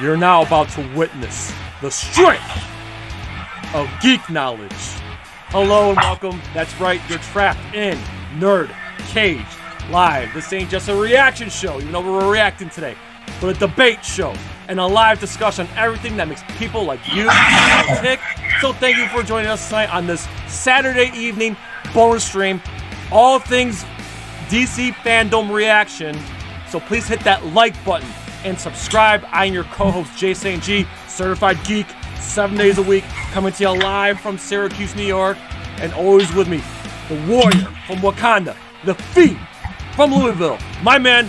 You're now about to witness the strength of geek knowledge. Hello and welcome. That's right, you're trapped in Nerd Cage Live. This ain't just a reaction show, even though we're reacting today, but a debate show and a live discussion on everything that makes people like you tick. So thank you for joining us tonight on this Saturday evening bonus stream. All things DC fandom reaction. So please hit that like button and subscribe. I am your co-host Jay St. G, certified geek, seven days a week, coming to you live from Syracuse, New York, and always with me, the warrior from Wakanda, the fiend from Louisville, my man,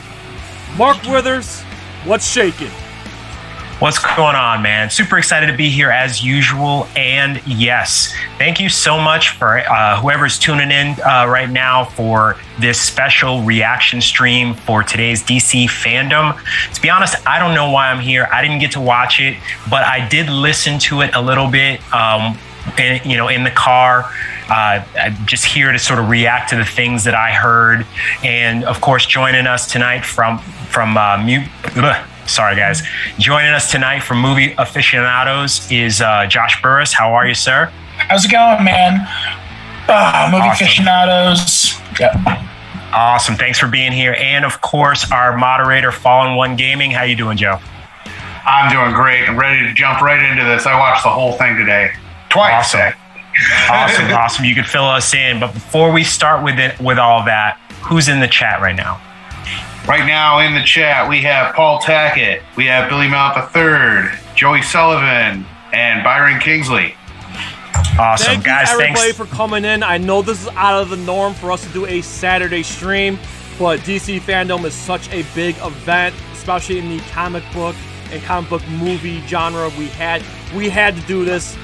Mark Withers. What's shaking? What's going on, man? Super excited to be here as usual. And yes, thank you so much for uh, whoever's tuning in uh, right now for this special reaction stream for today's DC fandom. To be honest, I don't know why I'm here. I didn't get to watch it, but I did listen to it a little bit. Um, in, you know, in the car, uh, just here to sort of react to the things that I heard, and of course, joining us tonight from from uh, mute. Sorry, guys. Joining us tonight from Movie Aficionados is uh, Josh Burris. How are you, sir? How's it going, man? Uh, movie awesome. aficionados. Yeah. Awesome. Thanks for being here. And of course, our moderator, Fallen One Gaming. How you doing, Joe? I'm doing great. I'm ready to jump right into this. I watched the whole thing today. Twice. Awesome. awesome. Awesome. You can fill us in. But before we start with it with all that, who's in the chat right now? Right now in the chat, we have Paul Tackett, we have Billy Mount III, Joey Sullivan, and Byron Kingsley. Awesome, Thank guys. You everybody thanks for coming in. I know this is out of the norm for us to do a Saturday stream, but DC fandom is such a big event, especially in the comic book and comic book movie genre. We had we had to do this.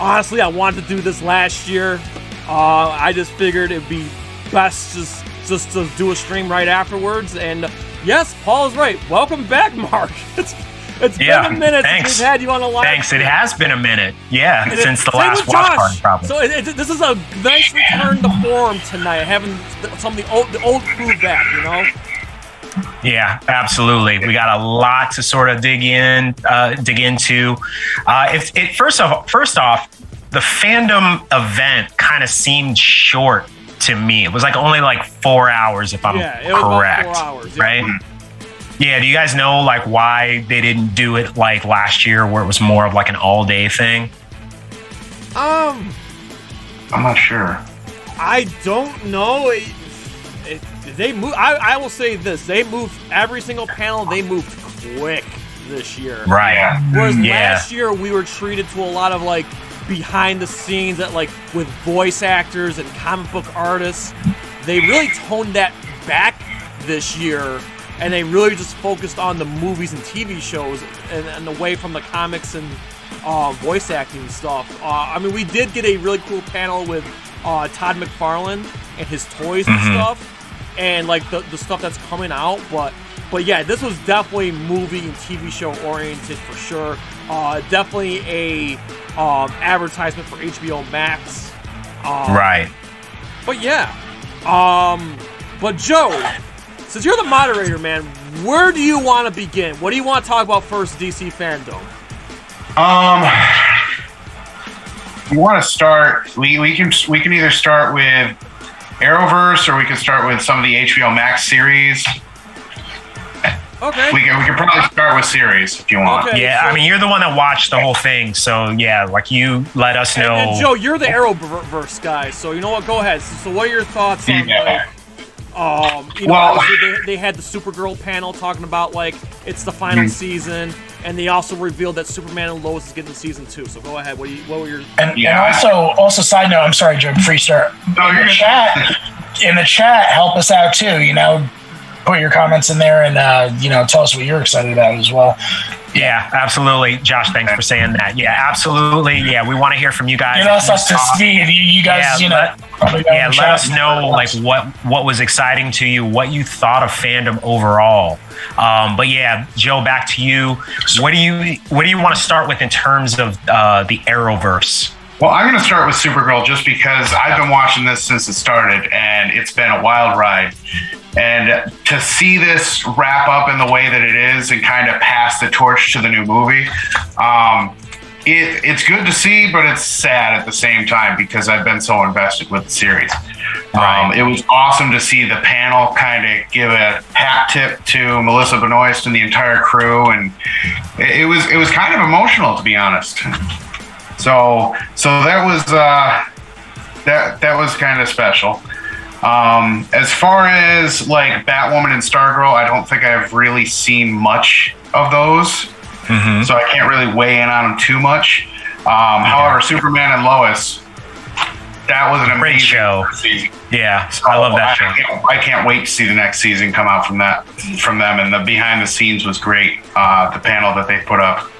Honestly, I wanted to do this last year. Uh, I just figured it'd be best just just to do a stream right afterwards. And yes, Paul is right. Welcome back, Mark. It's it's yeah, been a minute thanks. since we've had you on the line. Thanks. It has been a minute. Yeah, and since it, the last watch party, probably. So it, it, this is a nice return to form tonight. Having some of the old the old crew back, you know. Yeah, absolutely. We got a lot to sort of dig in, uh, dig into. Uh, if it first off, first off, the fandom event kind of seemed short to me. It was like only like four hours, if I'm yeah, correct. Hours, yeah. Right? Yeah. Do you guys know like why they didn't do it like last year, where it was more of like an all day thing? Um, I'm not sure. I don't know. It, it, they move. I, I will say this: they moved every single panel. They moved quick this year. Right. Whereas yeah. last year we were treated to a lot of like behind the scenes that like with voice actors and comic book artists. They really toned that back this year and they really just focused on the movies and TV shows and, and away from the comics and uh, voice acting stuff. Uh, I mean, we did get a really cool panel with uh, Todd McFarlane and his toys and mm-hmm. stuff, and like the, the stuff that's coming out. But but yeah, this was definitely movie and TV show oriented for sure. Uh, definitely a um, advertisement for HBO Max. Um, right. But yeah. Um, but Joe, since you're the moderator, man, where do you want to begin? What do you want to talk about first, DC fandom? Um, we want to start. We, we can we can either start with Arrowverse or we can start with some of the HBO Max series. Okay. We can, we can probably start with series if you want. Okay, yeah, so, I mean, you're the one that watched the whole thing, so yeah, like you let us know. And, and Joe, you're the Arrowverse guy, so you know what? Go ahead. So, so what are your thoughts on yeah. like, um, you know, well, they, they had the Supergirl panel talking about like it's the final mm-hmm. season, and they also revealed that Superman and Lois is getting season two. So go ahead. What, you, what were your? And, yeah. and also, also side note, I'm sorry, Joe, Freestar. No, in the chat, in the chat, help us out too. You know, put your comments in there and uh, you know tell us what you're excited about as well. Yeah, absolutely, Josh. Thanks for saying that. Yeah, absolutely. Yeah, we want to hear from you guys. Get us up to speed. You, you guys, yeah, you know. Let, yeah, let us know like what what was exciting to you, what you thought of fandom overall. Um, but yeah, Joe, back to you. What do you what do you want to start with in terms of uh, the Arrowverse? Well, I'm going to start with Supergirl just because I've been watching this since it started, and it's been a wild ride. And to see this wrap up in the way that it is and kind of pass the torch to the new movie, um, it, it's good to see, but it's sad at the same time because I've been so invested with the series. Um, it was awesome to see the panel kind of give a hat tip to Melissa Benoist and the entire crew, and it, it was it was kind of emotional to be honest. So so that was uh, that that was kind of special. Um, as far as like Batwoman and Stargirl, I don't think I've really seen much of those, so I can't really weigh in on them too much. Um, However, Superman and Lois, that was an Great amazing show. season. Yeah, I love that show. I can't, I can't wait to see the next season come out from that from them. And the behind the scenes was great. Uh, the panel that they put up,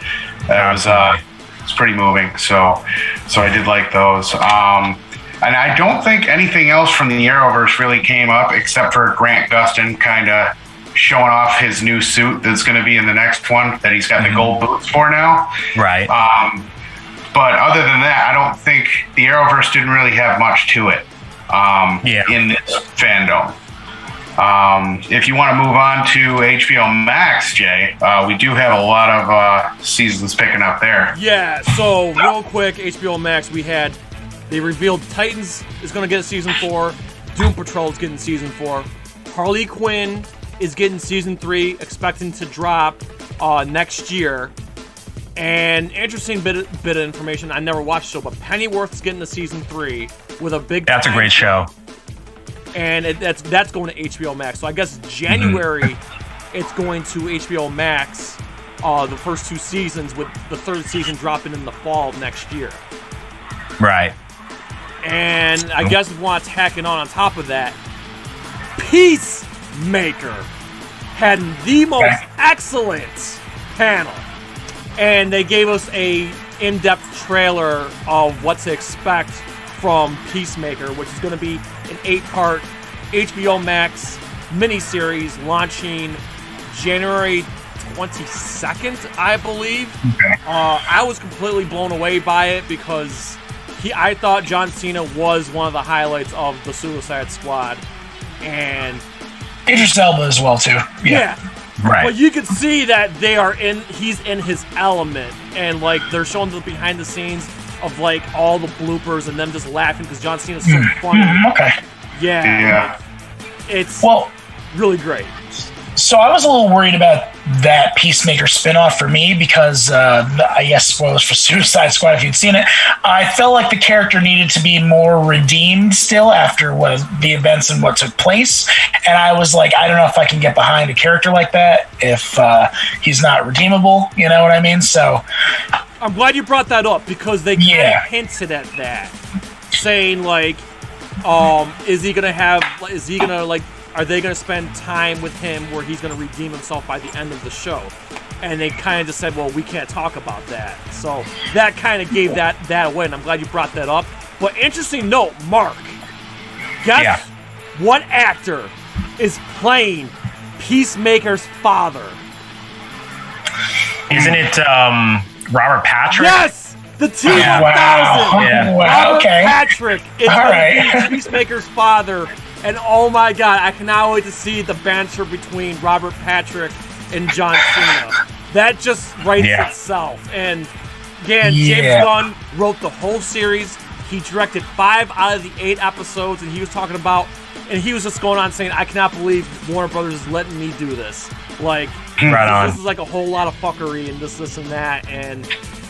that was uh, it's pretty moving. So, so I did like those. Um, and I don't think anything else from the Arrowverse really came up except for Grant Gustin kind of showing off his new suit that's going to be in the next one that he's got the gold boots for now. Right. Um, but other than that, I don't think the Arrowverse didn't really have much to it um, Yeah. in this fandom. Um, if you want to move on to HBO Max, Jay, uh, we do have a lot of uh, seasons picking up there. Yeah, so real quick, HBO Max, we had they revealed Titans is gonna get season four, Doom Patrol is getting season four, Harley Quinn is getting season three, expecting to drop uh, next year. And interesting bit of, bit of information. I never watched the show, but Pennyworth is getting a season three with a big. That's a great show. and it, that's that's going to HBO Max. So I guess January, it's going to HBO Max. Uh, the first two seasons, with the third season dropping in the fall of next year. Right. And I guess if we want to tack it on on top of that, Peacemaker had the most Okay. excellent panel, and they gave us a in-depth trailer of what to expect from Peacemaker, which is going to be an eight-part HBO Max miniseries launching January 22nd, I believe. Uh, I was completely blown away by it because he, I thought John Cena was one of the highlights of the Suicide Squad, and Idris Elba as well too. Yeah. yeah, Right. but you could see that they are in. He's in his element, and like they're showing the behind the scenes of like all the bloopers and them just laughing because John Cena's so funny. Mhm, okay. Yeah, Yeah. it's Well, really great. So I was a little worried about that Peacemaker spinoff for me because uh, I guess spoilers for Suicide Squad if you'd seen it. I felt like the character needed to be more redeemed still after what the events and what took place, and I was like, I don't know if I can get behind a character like that if uh, he's not redeemable. You know what I mean? So I'm glad you brought that up because they kind Yeah. of hinted at that, saying like, um, is he gonna have? Is he gonna like? Are they gonna spend time with him where he's gonna redeem himself by the end of the show? And they kind of just said, well, we can't talk about that. So that kind of gave that that away, and I'm glad you brought that up. But interesting note, Mark. Guess Yeah. what actor is playing Peacemaker's father? Isn't it um, Robert Patrick? Yes, the T1000. wow, Yeah. wow, Robert okay. Patrick is All right. Peacemaker's father, and oh my god, I cannot wait to see the banter between Robert Patrick and John Cena. That just writes Yeah. itself. And again, Yeah. James Gunn wrote the whole series. He directed five out of the eight episodes, and he was talking about, and he was just going on saying, "I cannot believe Warner Brothers is letting me do this." Like, Right this, this is like a whole lot of fuckery and this, this, and that. And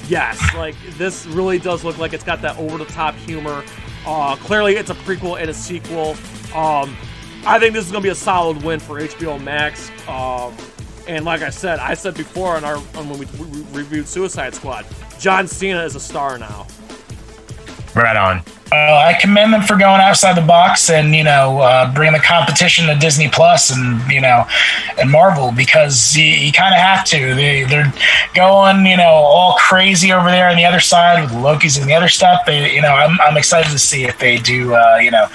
yes, like this really does look like it's got that over the top humor. Uh, clearly, it's a prequel and a sequel. Um, I think this is gonna be a solid win for HBO Max. Um, and like I said, I said before on our on when we re- reviewed Suicide Squad, John Cena is a star now. Right on. Uh, I commend them for going outside the box and you know uh, bringing the competition to Disney Plus and you know and Marvel because you, you kind of have to. They they're going you know all crazy over there on the other side with Loki's and the other stuff. They you know I'm I'm excited to see if they do uh, you know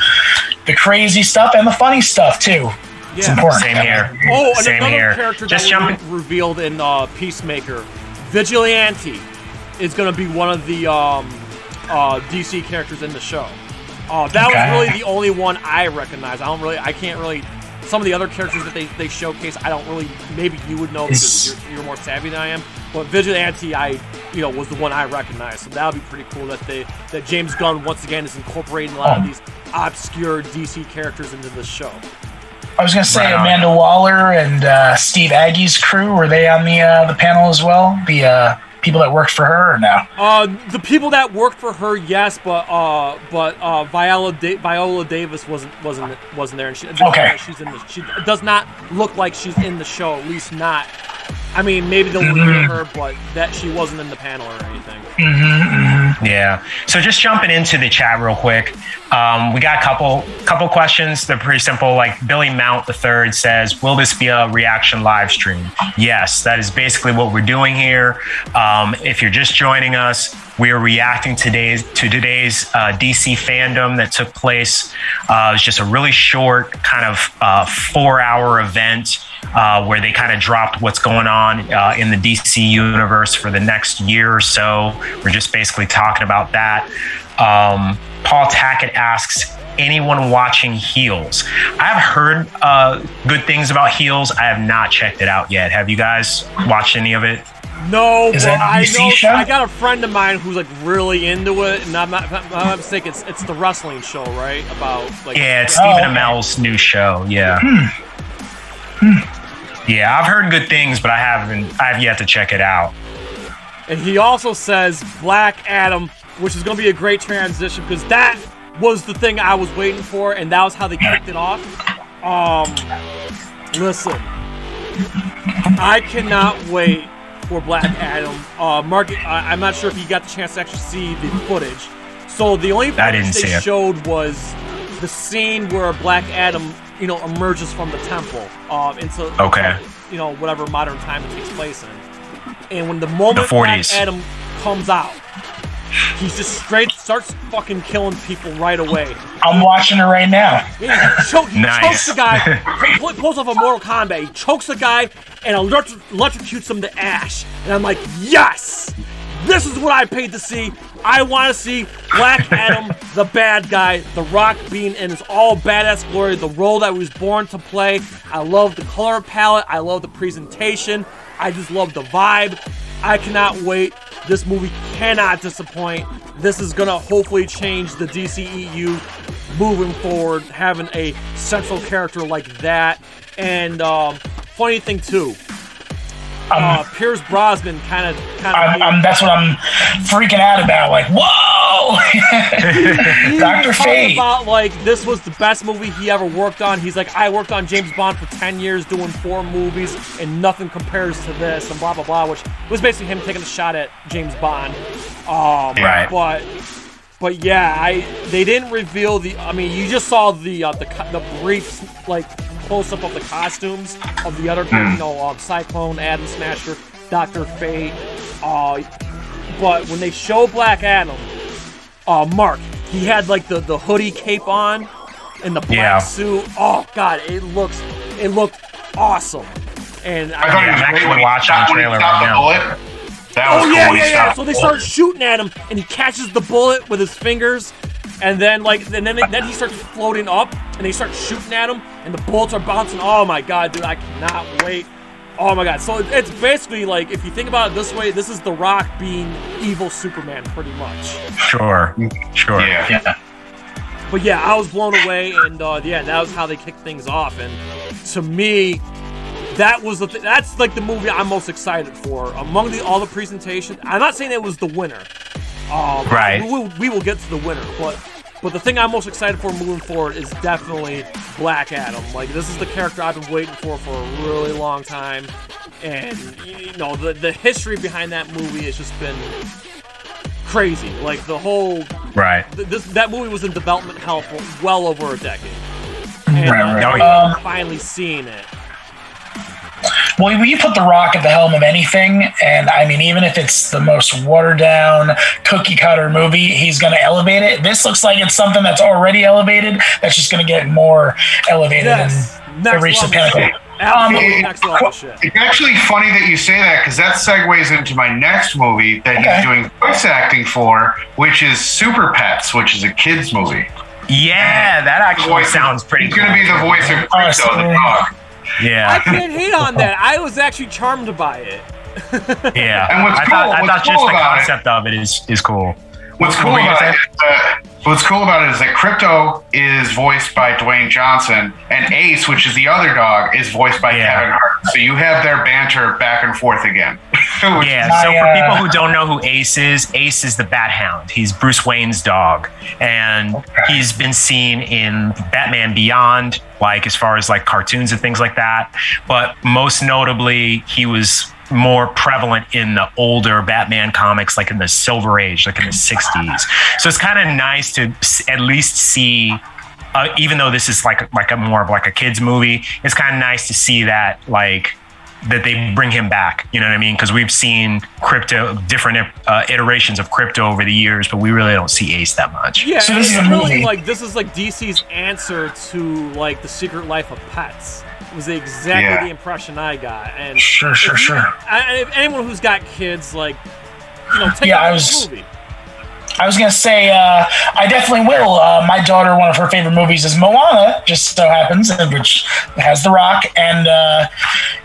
the crazy stuff and the funny stuff too. It's important. Same here. Oh, and Same another here. character Just that jumping. re- revealed in uh, Peacemaker, Vigilante, is going to be one of the um, uh, DC characters in the show. Uh, that Okay. was really the only one I recognize. I don't really, I can't really some of the other characters that they, they showcase, I don't really. Maybe you would know because you're, you're more savvy than I am. But Vigilante, I you know was the one I recognized, so that would be pretty cool that they that James Gunn once again is incorporating a lot of these obscure DC characters into the show. I was gonna say Right. Amanda Waller and uh, Steve Agee's crew were they on the uh, the panel as well? The uh, people that worked for her or no? Uh, the people that worked for her, yes, but uh, but uh, Viola da- Viola Davis wasn't wasn't wasn't there, and she Okay. she's in the she does not look like she's in the show, at least not. I mean, maybe they'll Mm-hmm. reveal her, but that she wasn't in the panel or anything. Yeah. So just jumping into the chat real quick, um, we got a couple couple questions. They're pretty simple. Like Billy Mount the Third says, "Will this be a reaction live stream?" Yes, that is basically what we're doing here. Um, if you're just joining us, we are reacting today's to today's uh, DC fandom that took place. Uh, it was just a really short, kind of uh, four-hour event uh, where they kind of dropped what's going on uh, in the DC universe for the next year or so. We're just basically talking about that. Um, Paul Tackett asks, anyone watching Heels? I've heard uh, good things about Heels. I have not checked it out yet. Have you guys watched any of it? No, Is but that an I know show? I got a friend of mine who's like really into it, and I'm not, I'm not mistaken, it's, it's the wrestling show, right? About like Yeah, it's Oh, Stephen okay. Amell's new show. Yeah. Yeah, I've heard good things, but I haven't. I've yet to check it out. And he also says Black Adam, which is going to be a great transition because that was the thing I was waiting for, and that was how they kicked it off. Um, listen, I cannot wait for Black Adam. Uh, Mark, I, I'm not sure if you got the chance to actually see the footage. So the only footage they showed was the scene where Black Adam, you know, emerges from the temple um, into Okay. you know whatever modern time it takes place in. And when the moment The 40s. Adam comes out, he just straight starts fucking killing people right away. I'm watching it right now. Yeah, he, cho- he Nice. chokes the guy, pulls off a Mortal Kombat. He chokes the guy and electro- electrocutes him to ash. And I'm like, yes, this is what I paid to see. I want to see Black Adam, the bad guy, The Rock being in his all badass glory, the role that he was born to play. I love the color palette. I love the presentation. I just love the vibe. I cannot wait. This movie cannot disappoint. This is gonna hopefully change the DCEU moving forward, having a central character like that. And um, funny thing too, uh, Pierce Brosnan kind of kind of I'm, that's what I'm freaking out about. Like, whoa, Doctor Fate. about like this was the best movie he ever worked on. He's like, I worked on James Bond for ten years, doing four movies, and nothing compares to this, and blah blah blah. Which was basically him taking a shot at James Bond. Um, Right. But but yeah, I they didn't reveal the. I mean, you just saw the uh, the the brief like close up of the costumes of the other, you know, uh, Cyclone, Atom Smasher, Doctor Fate. Uh, but when they show Black Adam, uh, Mark, he had like the, the hoodie cape on and the black Yeah. suit. Oh god, it looks it looked awesome. And I thought I, he was great actually when he watching the trailer stopped right now. That was oh cool yeah, when he yeah, yeah. So they start shooting at him, and he catches the bullet with his fingers, and then like and then then he starts floating up, and they start shooting at him, and the bullets are bouncing. Oh my god, dude, I cannot wait. Oh my god. So it's basically like if you think about it this way, this is The Rock being evil Superman, pretty much. Sure. Sure. Yeah. Yeah. But yeah, I was blown away, and uh, yeah, that was how they kicked things off. And to me, that was the th- that's like the movie I'm most excited for among the all the presentations. I'm not saying it was the winner. Um, Right. We we will get to the winner, but but the thing I'm most excited for moving forward is definitely Black Adam. Like this is the character I've been waiting for for a really long time, and you know the the history behind that movie has just been crazy. Like the whole Right. th- this that movie was in development hell for well over a decade. And Right, uh, right. Oh, I'm finally seeing it. Well, you put The Rock at the helm of anything, and I mean, even if it's the most watered down, cookie cutter movie, he's going to elevate it. This looks like it's something that's already elevated, that's just going to get more elevated Yes, and next reach the pinnacle. Um, next level shit. It's actually funny that you say that because that segues into my next movie that Okay. he's doing voice acting for, which is Super Pets, which is a kids movie. Yeah, that actually Voice- sounds pretty. He's gonna be the voice of Krypto, the dog. I can't hate on that. I was actually charmed by it. yeah. And what's I cool- thought, I what's thought just the about it- concept of it is is cool. What's cool about it is that what's cool about it is that Krypto is voiced by Dwayne Johnson, and Ace, which is the other dog, is voiced by Yeah. Kevin Hart. So you have their banter back and forth again. Yeah, so for uh, people who don't know who Ace is, Ace is the Bat Hound. He's Bruce Wayne's dog. And Okay. he's been seen in Batman Beyond, like as far as like cartoons and things like that. But most notably, he was more prevalent in the older Batman comics, like in the Silver Age, like in the 60s. So it's kind of nice to at least see uh, even though this is like like a more of like a kids movie, it's kind of nice to see that like that they bring him back. You know what I mean? Because we've seen Krypto different uh, iterations of Krypto over the years, but we really don't see Ace that much. Yeah, So this is really like this is like DC's answer to like the Secret Life of Pets. Was exactly Yeah. the impression I got, and Sure, sure, if you- sure. I- anyone who's got kids, like you know, take Yeah, a I was- movie. I was gonna say uh, I definitely will. Uh, my daughter, one of her favorite movies is Moana, just so happens, which has The Rock, and uh,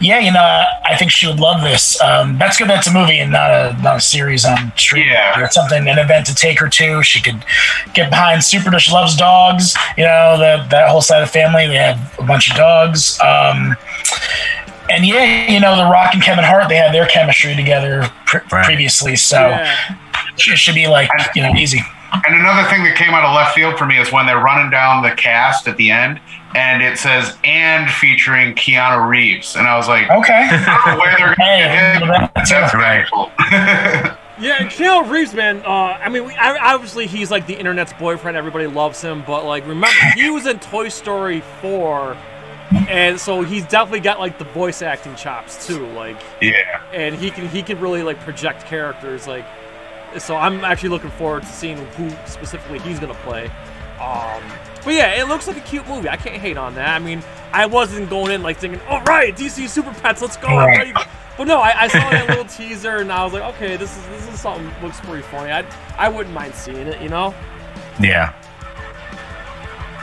yeah, you know, I think she would love this. Um, that's good. That's a movie and not a not a series on streaming. Yeah. it's something an event to take her to. She could get behind. Super Dish loves dogs. You know, that that whole side of the family. They have a bunch of dogs. Um, and yeah, you know, The Rock and Kevin Hart, they had their chemistry together pre- Right. previously, so Yeah. it should be like you know easy. And another thing that came out of left field for me is when they're running down the cast at the end, and it says "and featuring Keanu Reeves," and I was like, Okay. I don't know where they're Hey, get that too. That's Right. cool. Yeah, Keanu Reeves, man. Uh, I mean, we, I, obviously he's like the internet's boyfriend. Everybody loves him, but like, remember he was in Toy Story four, and so he's definitely got like the voice acting chops too. Like, yeah. and he can he can really like project characters. Like, so I'm actually looking forward to seeing who specifically he's gonna play. Um, but yeah, it looks like a cute movie. I can't hate on that. I mean, I wasn't going in like thinking, "All right, DC Super Pets, let's go." Right. But no, I, I saw that little teaser and I was like, "Okay, this is this is something looks pretty funny." I I wouldn't mind seeing it, you know? Yeah.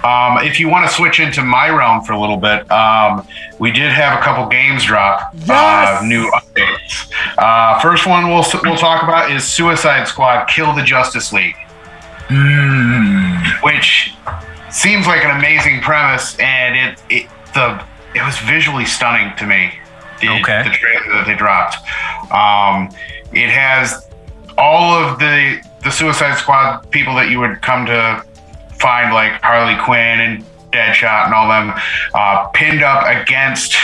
Um, if you want to switch into my realm for a little bit, um, we did have a couple games drop. Yes! Uh, new updates. Uh, first one we'll we'll talk about is Suicide Squad: Kill the Justice League, Mm, which seems like an amazing premise, and it it the it was visually stunning to me. The, Okay. the trailer that they dropped. Um, it has all of the the Suicide Squad people that you would come to find, like Harley Quinn and Deadshot and all them, uh, pinned up against.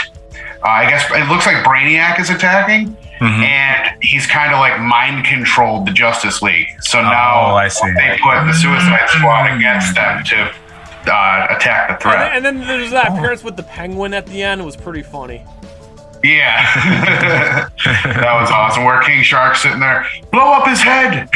Uh, I guess it looks like Brainiac is attacking, Mhm. and he's kind of like mind controlled the Justice League. So now Oh, I see. they put the Suicide Squad against them to uh, attack the And threat. then, and then there's that appearance with the penguin at the end. It was pretty funny. Yeah, that was awesome. Where King Shark's sitting there, blow up his head.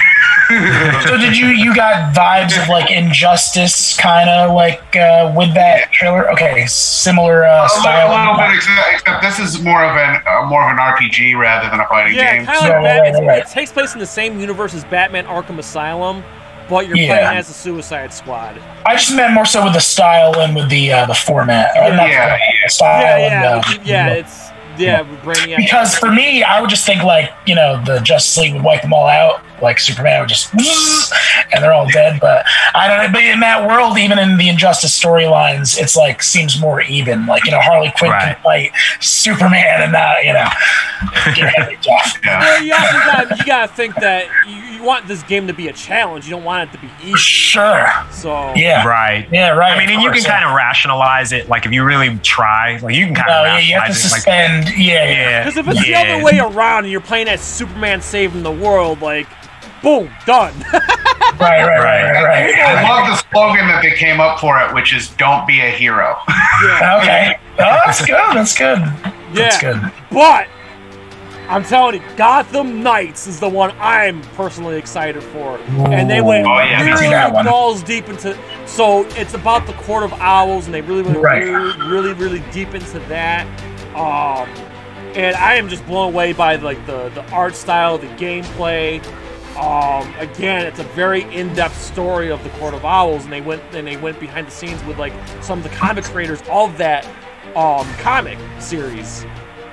so did you you got vibes of like injustice kind of like uh, with that trailer? Okay, similar uh, a little, style. a little bit, except, except this is more of an uh, more of an RPG rather than a fighting Yeah, game. kind Yeah, like that. right, right, right. It takes place in the same universe as Batman Arkham Asylum, but you're Yeah. playing as the Suicide Squad. I just meant more so with the style and with the uh, the format. Or not the Yeah, yeah. the style Yeah, and yeah, uh, yeah. It's yeah, Brainiac. because for me, I would just think like you know the Justice League would wipe them all out, like Superman would just and they're all dead. But I don't know. But in that world, even in the Injustice storylines, it's like seems more even. Like you know, Harley Quinn Right. can fight Superman and not you know get your head ripped off. Yeah. Well, you also got you gotta think that you, you want this game to be a challenge. You don't want it to be easy. Sure. So Yeah. Right. Yeah. Right. I mean, and you can kind of rationalize it. Like if you really try, like you can kind No, of yeah, you have to rationalize it. Like, suspend. yeah. Yeah. yeah. Because if it's yeah. the other way around and you're playing as Superman saving the world, like, boom, done. Right. Right. Right. Right. I love the slogan that they came up for it, which is "Don't be a hero." yeah. Okay. Oh, that's good. That's good. That's Yeah. good. But I'm telling you, Gotham Knights is the one I'm personally excited for, and they went Oh, yeah, really That one. balls deep into. So it's about the Court of Owls, and they really went Right. really, really, really deep into that. Um, and I am just blown away by like the the art style, the gameplay. Um, again, it's a very in-depth story of the Court of Owls, and they went and they went behind the scenes with like some of the comic creators of that um, comic series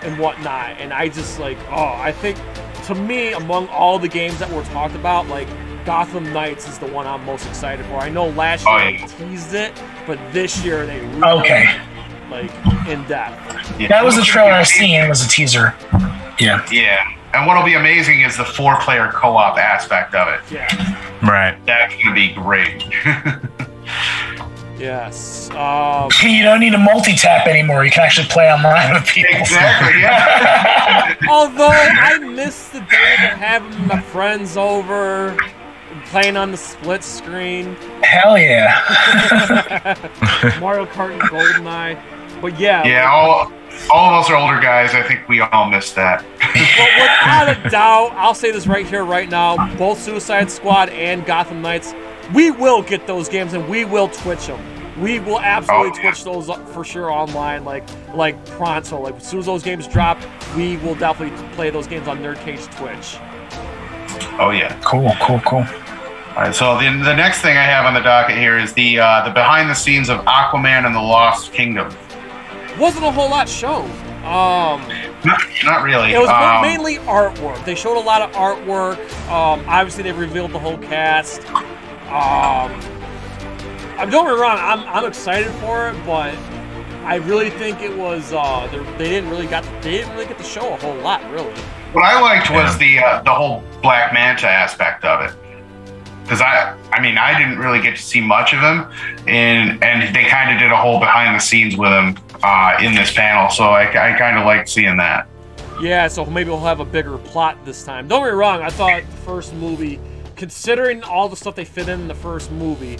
and whatnot. And I just like, oh, I think to me, among all the games that were talked about, like Gotham Knights is the one I'm most excited for. I know last Oh, year yeah. they teased it, but this year they really Okay. like in depth. Yeah. That was the trailer I seen. It was a teaser. Yeah. Yeah. And what'll be amazing is the four player co op aspect of it. Yeah. Right. That's going to be great. Yes. Um, You don't need a multi tap anymore. You can actually play online with people. exactly. Yeah. although I miss the days of having my friends over, playing on the split screen, Hell yeah. Mario Kart and GoldenEye. But yeah, yeah. All, all of us are older guys. I think we all missed that. But without a doubt, I'll say this right here, right now. Both Suicide Squad and Gotham Knights, we will get those games and we will Twitch them. We will absolutely Oh, yeah. Twitch those up for sure online, like like pronto. Like as soon as those games drop, we will definitely play those games on Nerd Cage Twitch. Oh, yeah. Cool, cool, cool. All right, so the, the next thing I have on the docket here is the uh, the behind the scenes of Aquaman and the Lost Kingdom. Wasn't a whole lot shown. Um, Not, not really. It was Um, mainly artwork. They showed a lot of artwork. Um, obviously, they revealed the whole cast. Um, I'm don't get me wrong. I'm, I'm excited for it, but I really think it was uh, they didn't really got they didn't really get to show a whole lot, really. What I liked was the uh, the whole Black Manta aspect of it, because I I mean I didn't really get to see much of him, and and they kind of did a whole behind the scenes with him uh, in this panel, so I, I kind of like seeing that. Yeah, so maybe we'll have a bigger plot this time. Don't get me wrong. I thought the first movie, considering all the stuff they fit in the first movie,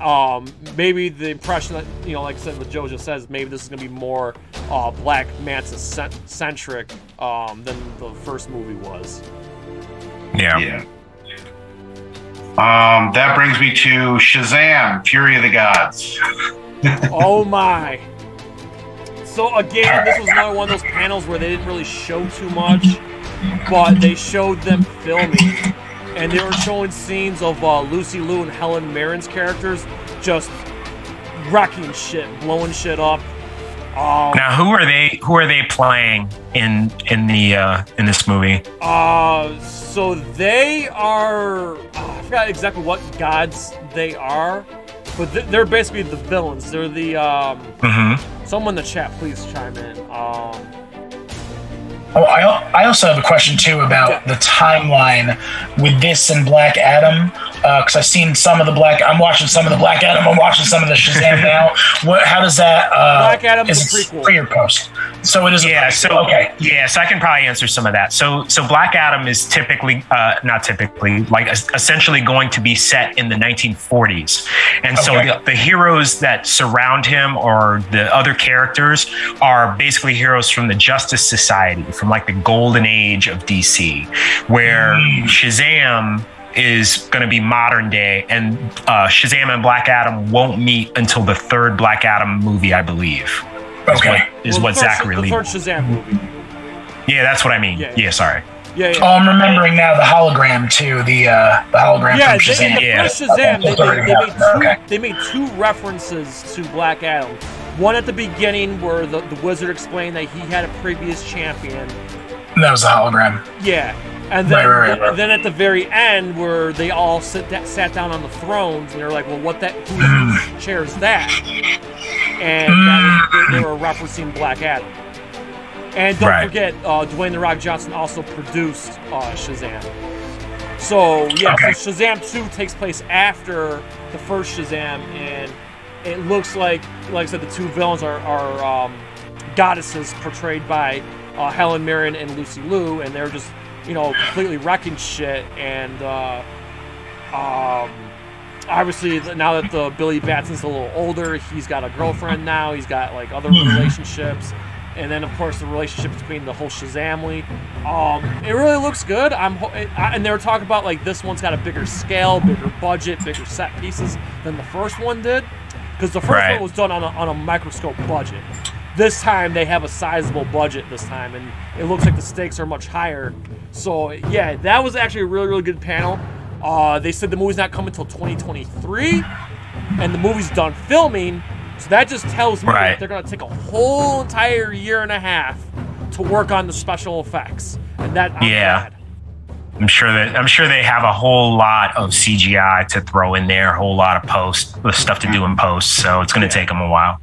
um, maybe the impression that you know, like I said, what Joe just says, maybe this is gonna be more uh, Black Manta centric um, than the first movie was. Yeah. Yeah. Um, that brings me to Shazam: Fury of the Gods. oh my! So again, this was another one of those panels where they didn't really show too much, but they showed them filming, and they were showing scenes of uh, Lucy Liu and Helen Mirren's characters just wrecking shit, blowing shit up. Um, Now, who are they? Who are they playing in in the uh, in this movie? Uh, so they are. oh, I forgot exactly what gods they are, but th- they're basically the villains. They're the um. hmm Someone in the chat, please chime in. Um. Oh, I, I also have a question too about the timeline with this and Black Adam. Because I've seen some of the Black. I'm watching some of the Black Adam. I'm watching some of the Shazam now. What? How does that? Uh, Black Adam is it prequel. Pre or post? So it is. a Yeah. So okay. Yeah. So I can probably answer some of that. So so Black Adam is typically uh, not typically like essentially going to be set in the 1940s, and so the, the heroes that surround him or the other characters are basically heroes from the Justice Society, from like the golden age of DC, where Shazam is going to be modern day, and uh, Shazam and Black Adam won't meet until the third Black Adam movie, I believe. Is Okay. what, is well, what the third, Zach the really. third Shazam movie. Yeah, that's what I mean. Yeah, Yeah, yeah. sorry. Yeah, yeah. Oh, I'm remembering now the hologram too. The uh, the hologram yeah, from they, in the Yeah. first Shazam, they, they, they, made two, Okay. they made two references to Black Adam. One at the beginning where the, the wizard explained that he had a previous champion. That was the hologram. Yeah. And then, Right, right, right, then at the very end, where they all sit da- sat down on the thrones, and they're like, "Well, what that? Who chairs that?" And that was, they, they were referencing Black Adam. And don't forget, uh, Dwayne the Rock Johnson also produced uh, Shazam. So yeah, Okay. so Shazam 2 takes place after the first Shazam, and it looks like, like I said, the two villains are, are um, goddesses portrayed by uh, Helen Mirren and Lucy Liu, and they're just, you know, completely wrecking shit. And uh, um, obviously, now that the Billy Batson's a little older, he's got a girlfriend now. He's got like other relationships, and then of course the relationship between the whole Shazamily. Um, it really looks good. I'm, ho- it, I, and they were talking about like this one's got a bigger scale, bigger budget, bigger set pieces than the first one did, because the first Right. one was done on a, on a microscope budget. This time they have a sizable budget this time, and it looks like the stakes are much higher. So yeah, that was actually a really really good panel. Uh, they said the movie's not coming until 2023, and the movie's done filming. So that just tells me Right. that they're gonna take a whole entire year and a half to work on the special effects, and that I'm Yeah. glad. I'm sure that I'm sure they have a whole lot of CGI to throw in there, a whole lot of post, the stuff to do in post. So it's going to take them a while.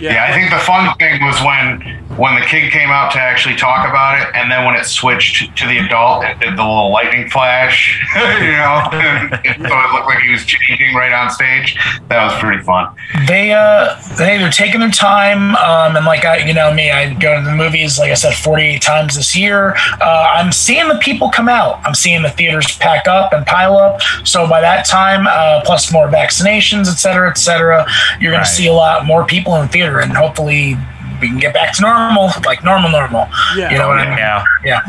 Yeah, I think the fun thing was when when the kid came out to actually talk about it, and then when it switched to the adult, it did the little lightning flash, you know, it, so it looked like he was changing right on stage. That was pretty fun. they uh they they're taking their time um and like i you know me i go to the movies like i said 48 times this year uh i'm seeing the people come out i'm seeing the theaters pack up and pile up so by that time uh plus more vaccinations et cetera et cetera you're gonna see a lot more people in the theater and hopefully we can get back to normal like normal normal Yeah. you know what i mean Yeah. yeah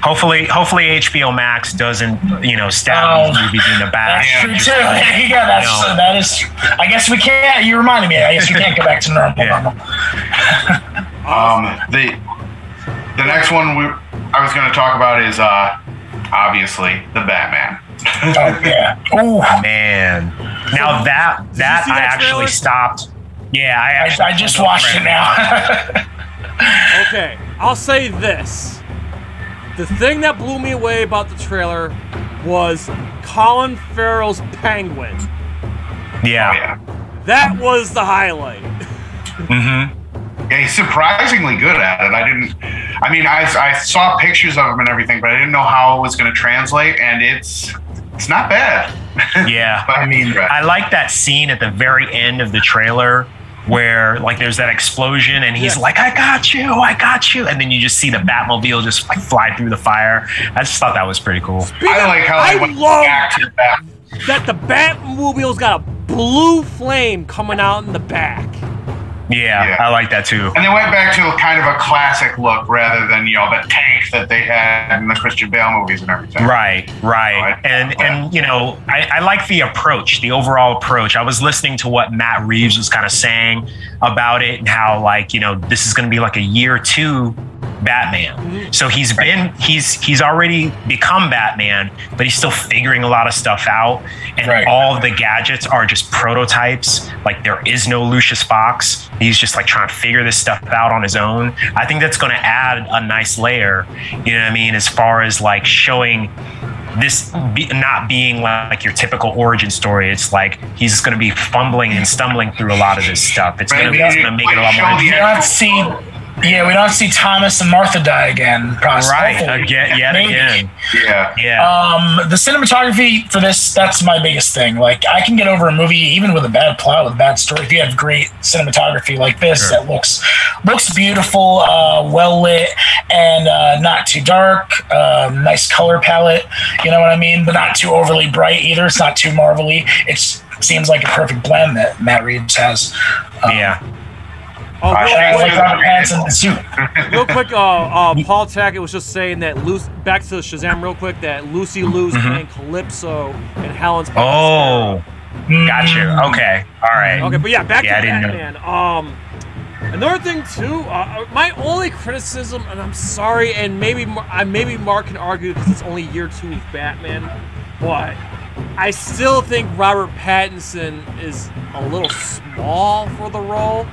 Hopefully, hopefully HBO Max doesn't, you know, stab these movies in the back. That's true Just- too. yeah, that's No. that is. I guess we can't. You reminded me. I guess we can't go back to normal. Yeah. normal. Um, the the next one we I was going to talk about is uh, obviously the Batman. Oh yeah. Oh, Man, now that that see I that actually trailer? stopped. Yeah, I I, actually I just watched it now. Okay, I'll say this. The thing that blew me away about the trailer was Colin Farrell's Penguin. Yeah. Oh, yeah. That was the highlight. Mm-hmm. Yeah, he's surprisingly good at it. I didn't. I mean, I, I saw pictures of him and everything, but I didn't know how it was going to translate, and it's it's not bad. Yeah. I mean, I like that scene at the very end of the trailer where like there's that explosion and he's Yeah. like, I got you, I got you. And then you just see the Batmobile just like fly through the fire. I just thought that was pretty cool. I like how I they went love back to that. that the Batmobile's got a blue flame coming out in the back. Yeah, Yeah. I like that too. And they went back to kind of a classic look rather than you know the tank that they had in the Christian Bale movies and everything. Right, right. Right. And and you know, I, I like the approach, the overall approach. I was listening to what Matt Reeves was kind of saying about it and how like, you know, this is gonna be like a year two Batman. Mm-hmm. So he's been he's he's already become Batman, but he's still figuring a lot of stuff out. And Right. all the gadgets are just prototypes. Like there is no Lucius Fox. He's just like trying to figure this stuff out on his own. I think that's gonna add a nice layer, you know what I mean, as far as like showing this be, not being like your typical origin story. It's like he's going to be fumbling and stumbling through a lot of this stuff. It's going to, going to make it a lot more the we don't see. Yeah, we don't see Thomas and Martha die again. Possibly. right again, yet Maybe. again. Yeah. Yeah, Um, the cinematography for this, that's my biggest thing. Like, I can get over a movie even with a bad plot, with a bad story. If you have great cinematography like this, Sure. that looks looks beautiful, uh, well lit, and uh, not too dark. Um, nice color palette. You know what I mean? But not too overly bright either. It's not too marvelly. It's, it seems like a perfect blend that Matt Reeves has. yeah. Oh, real, I Sure. like Robert Pattinson in the suit. real quick, uh, uh, Paul Tackett was just saying that Lucy, back to Shazam real quick, that Lucy Liu's playing Calypso and Helen's playing Oh, got you. Mm. Okay, all right. Okay, but yeah, back Yeah, to didn't. Batman. Um, another thing too, uh, my only criticism, and I'm sorry, and maybe Mar- uh, maybe Mark can argue because it's only year two of Batman, but I still think Robert Pattinson is a little small for the role.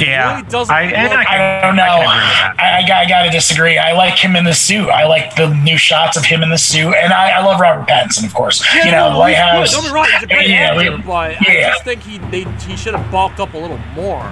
Yeah, really doesn't I, and look- I, I don't know. I can agree with that. I, I, got- I gotta disagree. I like him in the suit. I like the new shots of him in the suit, and I, I love Robert Pattinson, of course. Yeah, you know, no, Lighthouse. Don't be wrong, he's a great Yeah, actor, we- but I just think he they, he should have bulked up a little more.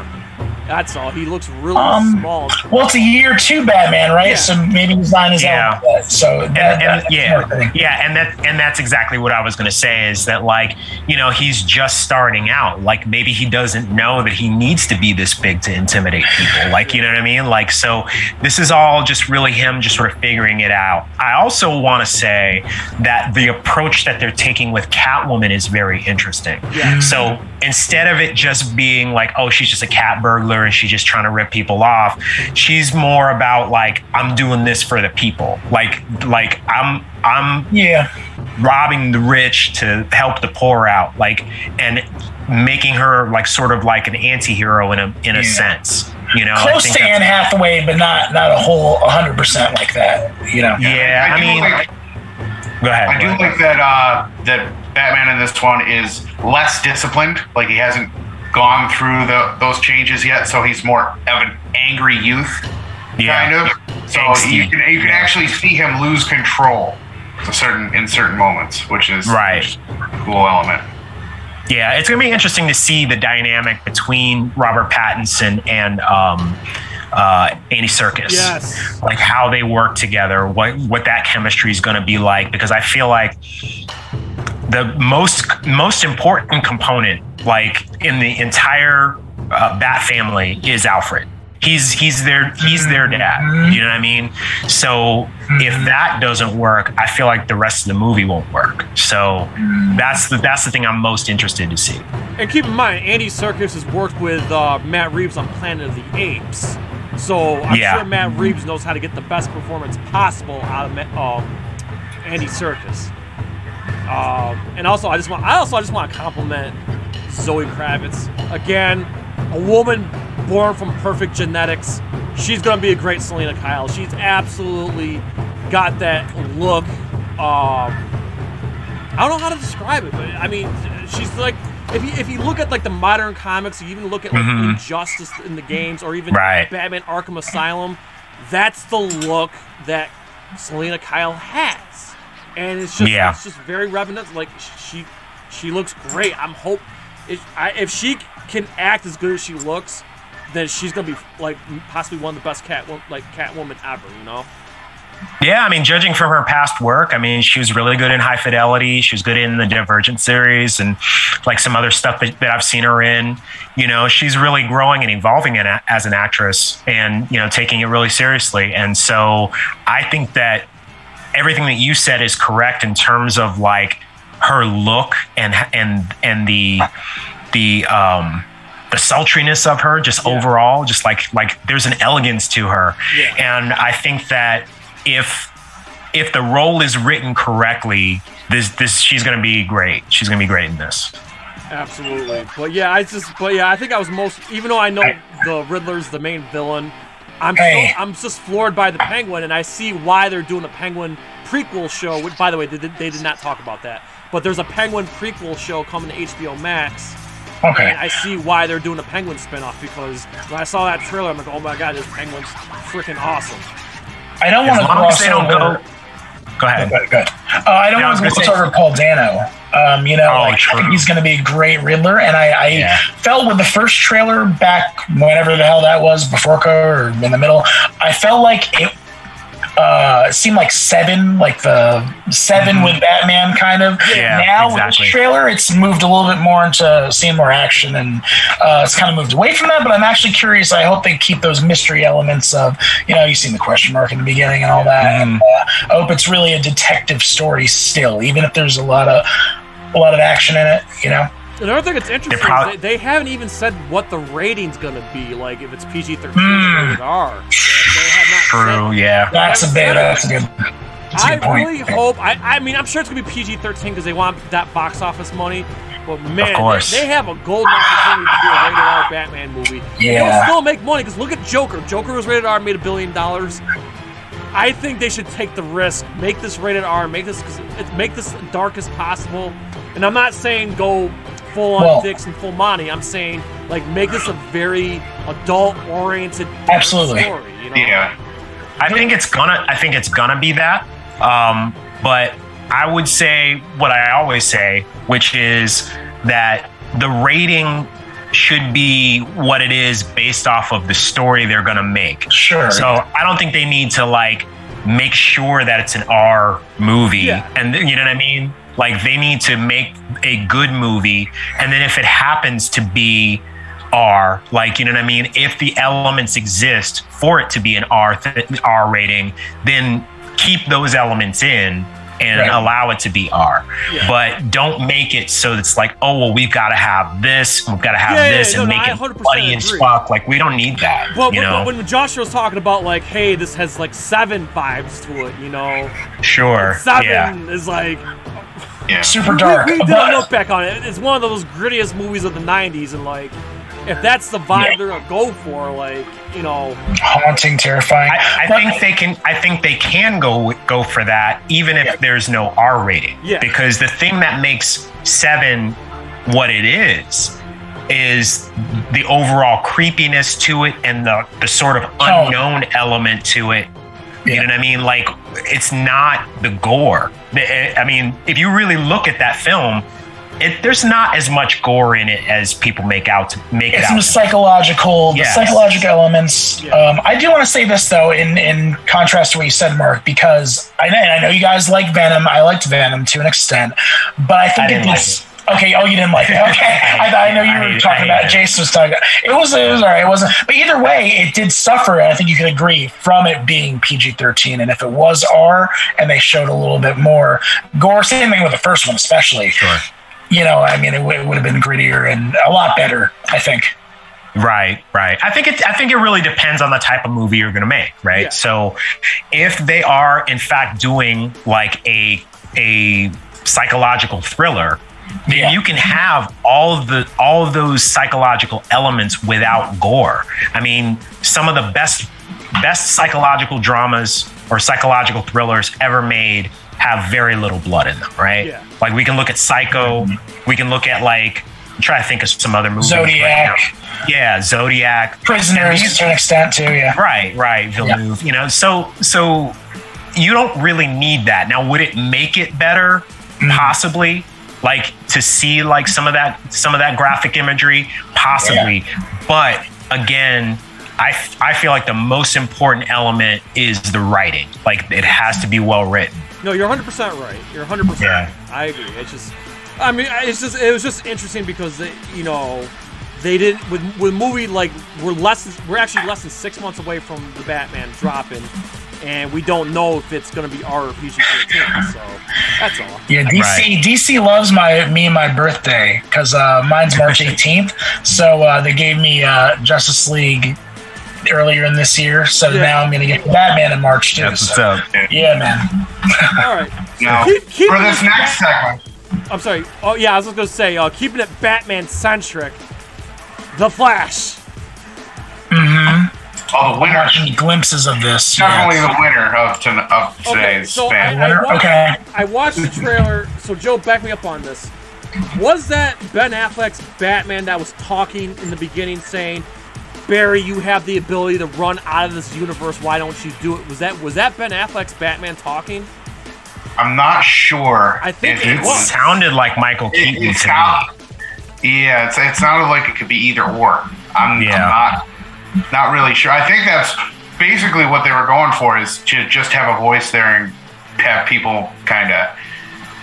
That's all. He looks really Um, small. Well, it's a year two Batman, right? Yeah. So maybe he's not his Yeah. own. Yet. So that, and, that- and that's yeah, yeah, and that and that's exactly what I was gonna say is that like you know he's just starting out. Like maybe he doesn't know that he needs to be this big to intimidate people. Like you know what I mean? Like so, this is all just really him just sort of figuring it out. I also want to say that the approach that they're taking with Catwoman is very interesting. Yeah. So instead of it just being like, oh, she's just a cat burglar and she's just trying to rip people off, she's more about like, I'm doing this for the people. Like, like I'm I'm Yeah. robbing the rich to help the poor out. Like and making her like sort of like an anti-hero in a in a Yeah. sense. You know, I close think to Anne Hathaway, but not not a whole 100 percent like that. You know. Yeah, I, do mean, like, go ahead. I do go ahead. like that uh, that Batman in this one is less disciplined. Like he hasn't gone through the, those changes yet, so he's more of an angry youth, yeah. kind of. So Angsty. you can you can actually see him lose control to certain in certain moments, which is Right. which is a cool element. Yeah, it's gonna be interesting to see the dynamic between Robert Pattinson and um, uh, Andy Serkis. Yes. like how they work together, what what that chemistry is gonna be like. Because I feel like the most most important component, like in the entire uh, Bat family, is Alfred. He's he's their he's their dad. You know what I mean? So if that doesn't work, I feel like the rest of the movie won't work. So that's the that's the thing I'm most interested to see. And keep in mind, Andy Serkis has worked with uh, Matt Reeves on Planet of the Apes, so I'm Yeah. sure Matt Reeves knows how to get the best performance possible out of um, Andy Serkis. Um, and also, I just want I also I just want to compliment Zoe Kravitz again, a woman born from perfect genetics. She's gonna be a great Selina Kyle. She's absolutely got that look. Um, I don't know how to describe it, but I mean, she's like if you if you look at like the modern comics, you even look at like Mhm. Injustice in the games, or even Right. Batman Arkham Asylum, that's the look that Selina Kyle has, and it's just Yeah. it's just very reminiscent. Like she she looks great. I'm hope if I, if she can act as good as she looks, then she's gonna be like possibly one of the best cat like Catwoman ever. You know. Yeah, I mean, judging from her past work, I mean, she was really good in High Fidelity. She was good in the Divergent series and like some other stuff that, that I've seen her in. You know, she's really growing and evolving in a, as an actress and, you know, taking it really seriously. And so I think that everything that you said is correct in terms of like her look and, and, and the, the, um, the sultriness of her just Yeah. overall just like like there's an elegance to her Yeah. and i think that if if the role is written correctly this this she's going to be great she's going to be great in this Absolutely. But yeah, I just but yeah, I think I was most even though I know the Riddler's the main villain, I'm Hey. so, I'm just floored by the Penguin and I see why they're doing a Penguin prequel show. Which, by the way, they did, they did not talk about that. But there's a Penguin prequel show coming to HBO Max. Okay. And I see why they're doing a Penguin spinoff because when I saw that trailer, I'm like, oh my god, this Penguin's freaking awesome. I don't want to long as gloss they don't over. Go ahead. go ahead Good, good. Uh, I don't Yeah, want to gloss say- over Paul Dano. Um, you know, Oh, like, I think he's going to be a great Riddler, and I, I Yeah. felt with the first trailer back whenever the hell that was, before or in the middle, I felt like it uh, seemed like Seven, like the 7 with Batman kind of. Mm-hmm. Yeah, now with exactly. this trailer, it's moved a little bit more into seeing more action, and uh, it's kind of moved away from that. But I'm actually curious. I hope they keep those mystery elements of, you know, you seen the question mark in the beginning and all that. Mm-hmm. And, uh, I hope it's really a detective story still, even if there's a lot of a lot of action in it. You know. Another thing that's interesting prob- is they, they haven't even said what the rating's gonna be, like if it's PG-13 Hmm. or rated R. They, they have not true yeah That's a bit. That's a good. That's a I good point. really hope. I, I mean, I'm sure it's gonna be PG-13 because they want that box office money. But man, course. They, they have a golden opportunity to do a rated R Batman movie. Yeah, It'll Yeah. still make money because look at Joker. Joker was rated R, made a billion dollars. I think they should take the risk, make this rated R, make this make this dark as possible. And I'm not saying go full on Well- dicks and full money. I'm saying like make this a very adult oriented Absolutely. story. You know? Yeah. I think it's gonna. I think it's gonna be that. Um, but I would say what I always say, which is that the rating should be what it is based off of the story they're gonna make. Sure. So I don't think they need to like make sure that it's an R movie, Yeah. and you know what I mean. Like they need to make a good movie, and then if it happens to be R, like you know what I mean, if the elements exist for it to be an R th- R rating, then keep those elements in and Right. allow it to be R. Yeah. But don't make it so it's like, oh well, we've got to have this, we've got to have Yeah, yeah, this, no, and no, make I it 100% bloody as agree. fuck. Like we don't need that. Well, you when, know, when Joshua was talking about like, hey, this has like seven vibes to it, you know, sure, seven yeah. is like Yeah. super we- dark. We, did but- a look back on it. It's one of those grittiest movies of the '90s, and like, if that's the vibe they're gonna go for, like you know, haunting, terrifying. I, I think they can. I think they can go go for that, even if Yeah. there's no R rating. Yeah. Because the thing that makes Seven what it is is the overall creepiness to it and the the sort of Oh. unknown element to it. You know what I mean? Like it's not the gore. I mean, if you really look at that film, it, there's not as much gore in it as people make out to make it it's out. some to. psychological, Yes. the psychological elements. Yeah. Um, I do want to say this though, in in contrast to what you said, Mark, because I know, I know you guys like Venom. I liked Venom to an extent, but I think I it didn't did. like s- Okay, oh, you didn't like it. Okay, I, I know you I were hate- talking I about. hate it. Jason was talking. About, it was it was alright. It wasn't, but either way, it did suffer. I think you can agree from it being PG thirteen. And if it was R, and they showed a little bit more gore, same thing with the first one, especially. Sure. You know, I mean, it, w- it would have been grittier and a lot better. I think. Right, right. I think it. I think it really depends on the type of movie you're going to make, right? Yeah. So, if they are in fact doing like a a psychological thriller, then Yeah. you can have all of the all of those psychological elements without gore. I mean, some of the best best psychological dramas or psychological thrillers ever made have very little blood in them, right? Yeah. Like we can look at Psycho, we can look at like I'm trying to think of some other movies. Zodiac. now. yeah, Zodiac. prisoners to an extent too. Yeah, Right, right, Villeneuve. You know, so so you don't really need that. Now, would it make it better? Hmm. Possibly. Like to see like some of that some of that graphic imagery, possibly. But again, I I feel like the most important element is the writing. Like it has to be well written. No, you're 100 percent right. You're 100 percent. Yeah. I agree. It's just, I mean, it's just it was just interesting because they, you know, they didn't with with movie like we're less than- we're actually less than six months away from the Batman dropping, and we don't know if it's gonna be R or PG-13. So that's all. yeah. DC Right. DC loves my me and my birthday because uh, mine's March 18th. so uh, they gave me uh, Justice League earlier in this year. So Yeah. now I'm gonna get Batman in March too. That's what's up. Yeah, man. All right. Now, Keep- keep for this this next segment, I'm sorry. Oh yeah, I was just gonna say, uh, keeping it Batman centric. The Flash. Mm-hmm. Oh, the winner, Watching glimpses of this. definitely yeah. the winner of, ton- of Okay, today's so fan. I, Winner? watched, Okay. I watched the trailer. So Joe, back me up on this. Was that Ben Affleck's Batman that was talking in the beginning, saying, "Barry, you have the ability to run out of this universe. Why don't you do it?" Was that was that Ben Affleck's Batman talking? I'm not sure. I think if it It was. sounded like Michael It, Keaton it to sound, yeah, it's, it sounded like it could be either or. I'm, Yeah. I'm not not really sure. I think that's basically what they were going for is to just have a voice there and have people kind of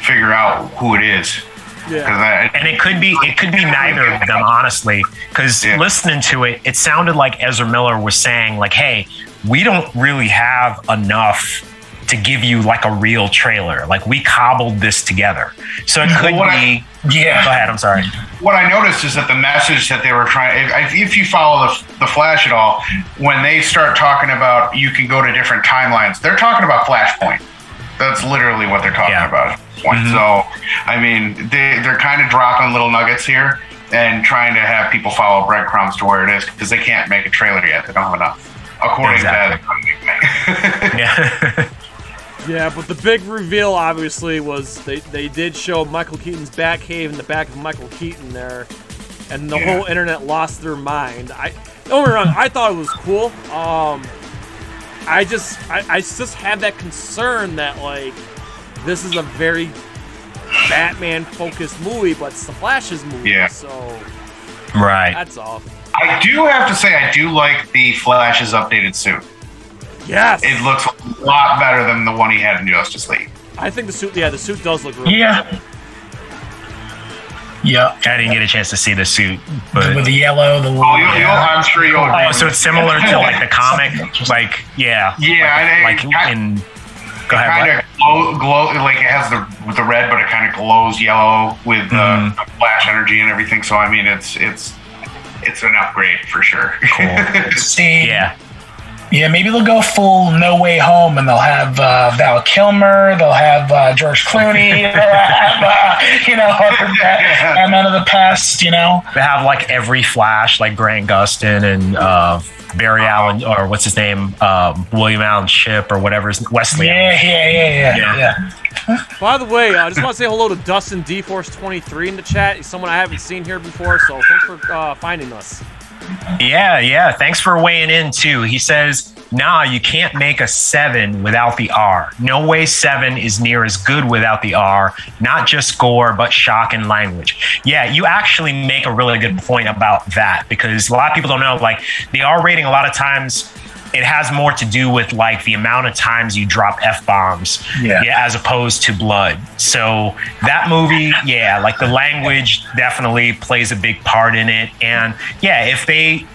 figure out who it is. 'Cause Yeah. I- and it could be it could be neither of them honestly because Yeah. listening to it it sounded like ezra miller was saying like hey we don't really have enough to give you like a real trailer like we cobbled this together so it could what I- be Yeah. go ahead i'm sorry what I noticed is that the message that they were trying, if, if you follow the, the Flash at all, when they start talking about you can go to different timelines, they're talking about Flashpoint. That's literally what they're talking Yeah. about. At this Point. So, I mean, they, they're kind of dropping little nuggets here and trying to have people follow breadcrumbs to where it is because they can't make a trailer yet. They don't have enough, according Exactly. to yeah Yeah, but the big reveal obviously was they, they did show Michael Keaton's Batcave in the back of Michael Keaton there, and the Yeah. whole internet lost their mind. I don't get me wrong, I thought it was cool. Um, I just I, I just had that concern that like this is a very Batman focused movie, but it's the Flash's movie, Yeah. so right that's all. I do have to say, I do like the Flash's updated suit. Yes, It looks a lot better than the one he had in Justice League. I think the suit. Yeah, the suit does look really Yeah. Yeah. i didn't get a chance to see the suit but With the yellow, the oh, little, Oh, you'll, you'll, yeah. I'm sure you'll. oh so it's similar to like the comic like yeah Yeah, like, and it like ki- in go ahead kind of glow, glow, like it has the the red, but it kind of glows yellow with Mhm. the flash energy and everything. So I mean, it's it's it's an upgrade for sure. Cool. See, yeah Yeah, maybe they'll go full No Way Home, and they'll have uh, Val Kilmer, they'll have uh, George Clooney, have uh, you know other Men of the Past. You know, They have like every Flash, like Grant Gustin and uh, Barry Allen, or what's his name, um, William Allen Ship, or whatever his Wesley. Yeah, yeah, yeah, yeah, Yeah. yeah. By the way, I just want to say hello to Dustin DForce23 in the chat. He's someone I haven't seen here before, so thanks for uh, finding us. Yeah, yeah. Thanks for weighing in too. He says, "Nah, you can't make a seven without the R. No way seven is near as good without the R. Not just score, but shock and language." Yeah, you actually make a really good point about that because a lot of people don't know. Like the R rating, a lot of times. It has more to do with like the amount of times you drop f bombs, Yeah. as opposed to blood. So that movie, yeah, like the language definitely plays a big part in it. And yeah, if they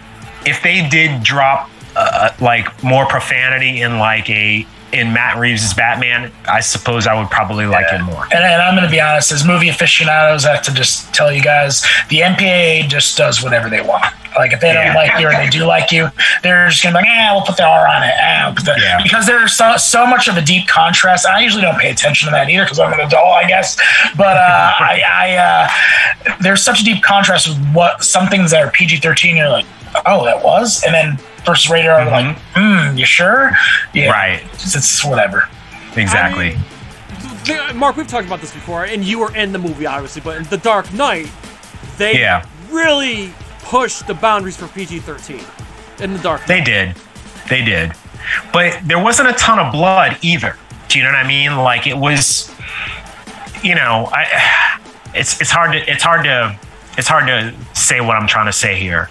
if they did drop uh, like more profanity in like a in Matt Reeves' Batman, I suppose I would probably like it more. And, and I'm going to be honest, as movie aficionados, I have to just tell you guys, the MPAA just does whatever they want. Like if they don't like you or they do like you, they're just gonna be like, ah, we'll put the R on it. Ah, the-" Yeah. Because there's so, so much of a deep contrast. I usually don't pay attention to that either because I'm an adult, I guess. But uh, I, I uh, there's such a deep contrast with what some things that are PG-13. You're like, oh, that was, and then versus rated R, like, hmm, you sure? Yeah, Right. It's, it's whatever. Exactly. Th- Mark, we've talked about this before, and you were in the movie, obviously, but in The Dark Knight, they Yeah. really pushed the boundaries for PG 13 in The Dark Knight. They did. They did. But there wasn't a ton of blood either. Do you know what I mean? Like it was you know, I it's it's hard to it's hard to it's hard to say what I'm trying to say here.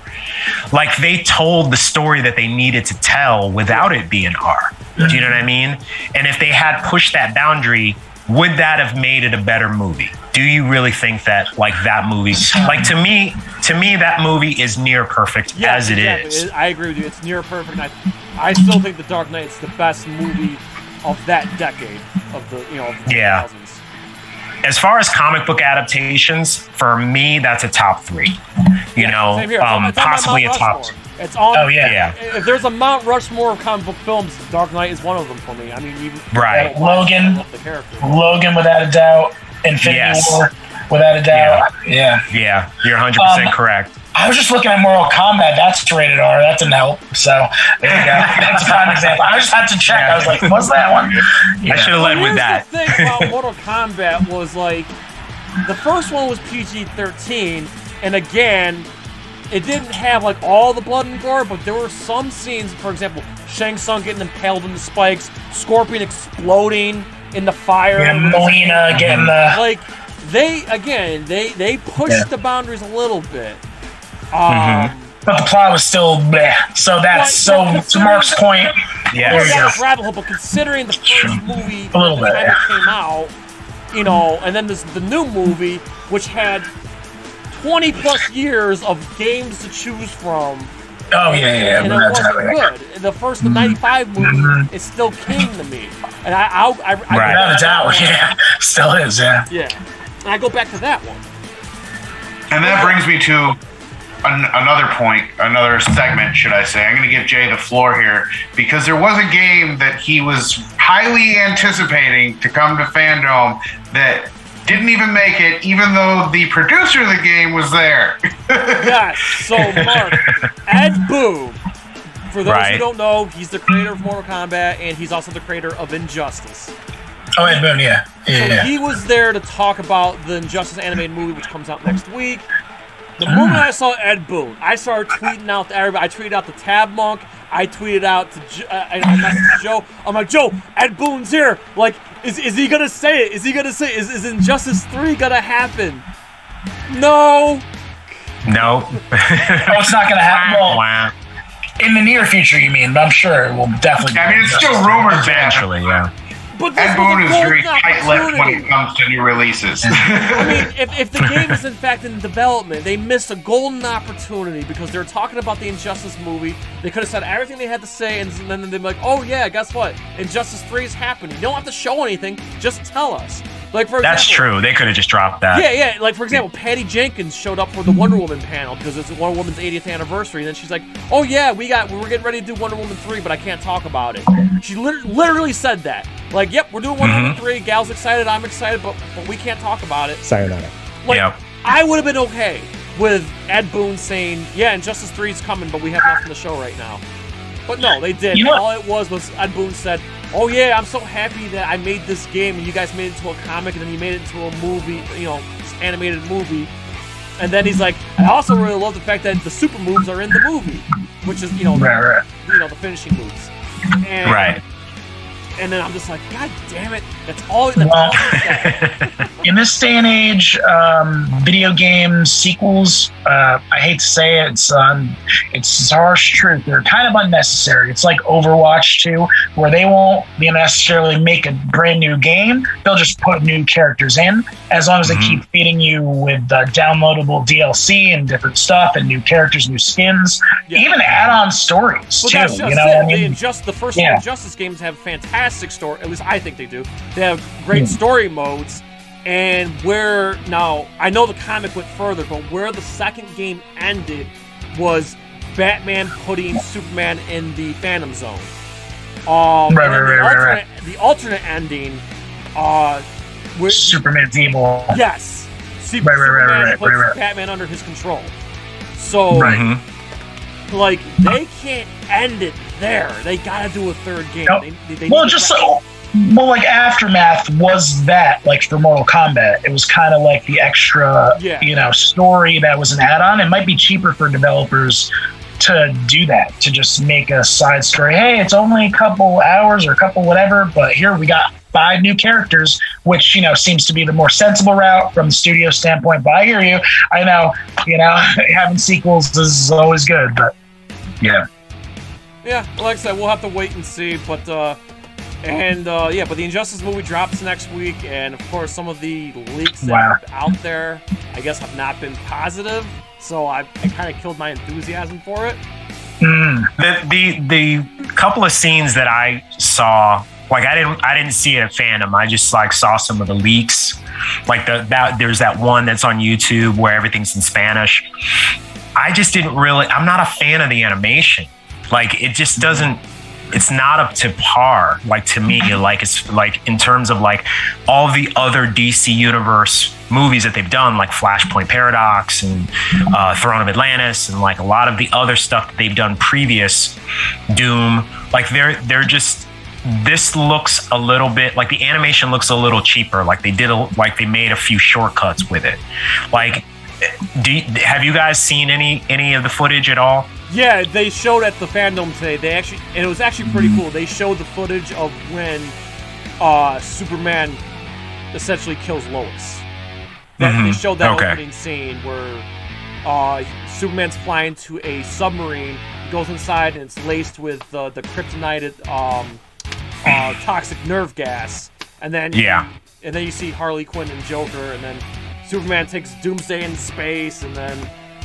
Like they told the story that they needed to tell without it being R. Do you know what I mean? And if they had pushed that boundary, would that have made it a better movie? Do you really think that like that movie like to me to me that movie is near perfect Yeah, as it exactly. is. I agree with you. It's near perfect. I, I still think The Dark Knight is the best movie of that decade of the you know of the Yeah. 2000s. As far as comic book adaptations, for me, that's a top three. You know, Same here. It's on- um, it's possibly a top. Rushmore. It's on. Oh, yeah. Yeah, If there's a Mount Rushmore of comic book films, Dark Knight is one of them for me. I mean, even Right. Logan. The. Logan, without a doubt. Infinity Yes. War, without a doubt. Yeah. yeah, you're 100 percent Um, correct. I was just looking at Mortal Kombat. That's rated R. That didn't help. So there you go. That's a prime example. I just had to check. I was like, what's that one? I should have led Here's with that. the thing about Mortal Kombat was like, the first one was PG-13, and again, it didn't have like all the blood and gore, but there were some scenes, for example, Shang Tsung getting impaled in the spikes, Scorpion exploding in the fire. Yeah, with his- Mileena getting the. like they again, they they pushed Yeah. the boundaries a little bit. Mm-hmm. Um, But the plot was still bleh. So that's so to Mark's point. Yeah, There you that go. was rabbit hole, but considering the first movie A little bit, time yeah. it came out, you know, and then this the new movie, which had 20 plus years of games to choose from, Oh yeah, yeah. and it wasn't everything. good. The first, the 95 movie, mm-hmm. is still king to me. And I, I, I, I, Right. Without a doubt, yeah. Still is, yeah. Yeah. And I go back to that one. And that brings me to an, another point, another segment, should I say. I'm going to give Jay the floor here because there was a game that he was highly anticipating to come to FanDome that didn't even make it, even though the producer of the game was there. Yes. So, Mark, Ed Boon, for those who don't know, he's the creator of Mortal Kombat, and he's also the creator of Injustice. Oh, Ed Boon, yeah. So Yeah, yeah. he was there to talk about the Injustice animated movie, which comes out next week. The moment I saw Ed Boon, I started tweeting out to everybody. I tweeted out to Tab Monk. I tweeted out to Jo- uh, I, I messaged Joe. I'm like, Joe, Ed Boon's here. Like, is, is he gonna say it? Is he gonna say? Is, is Injustice three gonna happen? No. no. Oh, it's not gonna happen. Well, in the near future, you mean? But I'm sure it will definitely. I mean, it's still rumored. Eventually, yeah. But Ed Boon is very tight lipped when it comes to new releases. I mean, if, if the game is in fact in development, they missed a golden opportunity because they're talking about the Injustice movie. They could have said everything they had to say, and then they'd be like, "Oh yeah, guess what? Injustice Three is happening. You don't have to show anything. Just tell us." Like for That's example, true. They could have just dropped that. Yeah, yeah. Like for example, Patty Jenkins showed up for the Wonder Woman panel because it's Wonder Woman's 80th anniversary, and then she's like, "Oh yeah, we got we're getting ready to do Wonder Woman 3, but I can't talk about it." She lit- literally said that. Like, "Yep, we're doing Wonder Woman mm-hmm. 3. Gal's excited, I'm excited, but but we can't talk about it." Sayonara. Like, Yep. I would have been okay with Ed Boon saying, "Yeah, Injustice 3 is coming, but we have nothing to show right now." But no, they did. You know? All it was was Ed Boon said, "Oh yeah, I'm so happy that I made this game and you guys made it into a comic and then you made it into a movie, you know, animated movie." And then he's like, "I also really love the fact that the super moves are in the movie, which is you know, Right, right. you know, the finishing moves." And, Right. And then I'm just like, "God damn it! That's all." That's Well- all in this day and age, um, video game sequels, uh, I hate to say it, it's um, it's harsh truth. They're kind of unnecessary. It's like Overwatch 2, where they won't necessarily make a brand new game. They'll just put new characters in, as long as they Mhm. keep feeding you with uh, downloadable DLC and different stuff and new characters, new skins, Yeah. even add-on stories Well, too. that's just You know, it. I the, mean, Injust, the first Yeah. Injustice games have fantastic story. At least I think they do. They have great Hmm. story modes. And where now I know the comic went further, but where the second game ended was Batman putting Superman in the Phantom Zone. Um, Right, right, the, right, right, alternate, the alternate ending, uh, where Superman's evil. yes, Super, Right, right, right, Superman right, puts right, right. Batman under his control. So Right. Like they can't end it there. They gotta do a third game. Nope. They, they well, just so, well, like Aftermath was that like for Mortal Kombat. It was kind of like the extra, Yeah. you know, story that was an add-on. It might be cheaper for developers to do that to just make a side story. Hey, it's only a couple hours or a couple whatever, but here we got five new characters, which you know seems to be the more sensible route from the studio standpoint. But I hear you. I know, you know, having sequels is always good, but yeah. Yeah. Like I said, we'll have to wait and see. But uh, and uh, yeah, but the Injustice movie drops next week, and of course some of the leaks that Wow. are out there, I guess, have not been positive. So I, I kind of killed my enthusiasm for it. Mm. the the the couple of scenes that I saw, like I didn't I didn't see it at FanDome. I just like saw some of the leaks. Like the that there's that one that's on YouTube where everything's in Spanish. I just didn't really I'm not a fan of the animation. Like it just doesn't it's not up to par like to me like it's like in terms of like all the other dc universe movies that they've done like flashpoint paradox and uh, throne of atlantis and like a lot of the other stuff that they've done previous doom like they're they're just this looks a little bit like the animation looks a little cheaper. Like they did a, like they made a few shortcuts with it. Like do you, have you guys seen any any of the footage at all Yeah, they showed at the FanDome today. They actually, and it was actually pretty cool. They showed the footage of when uh, Superman essentially kills Lois. That, They Mhm. showed that Okay. opening scene where uh, Superman's flying to a submarine, goes inside, and it's laced with uh, the kryptonite um, uh, toxic nerve gas, and then Yeah. and then you see Harley Quinn and Joker, and then Superman takes Doomsday in space, and then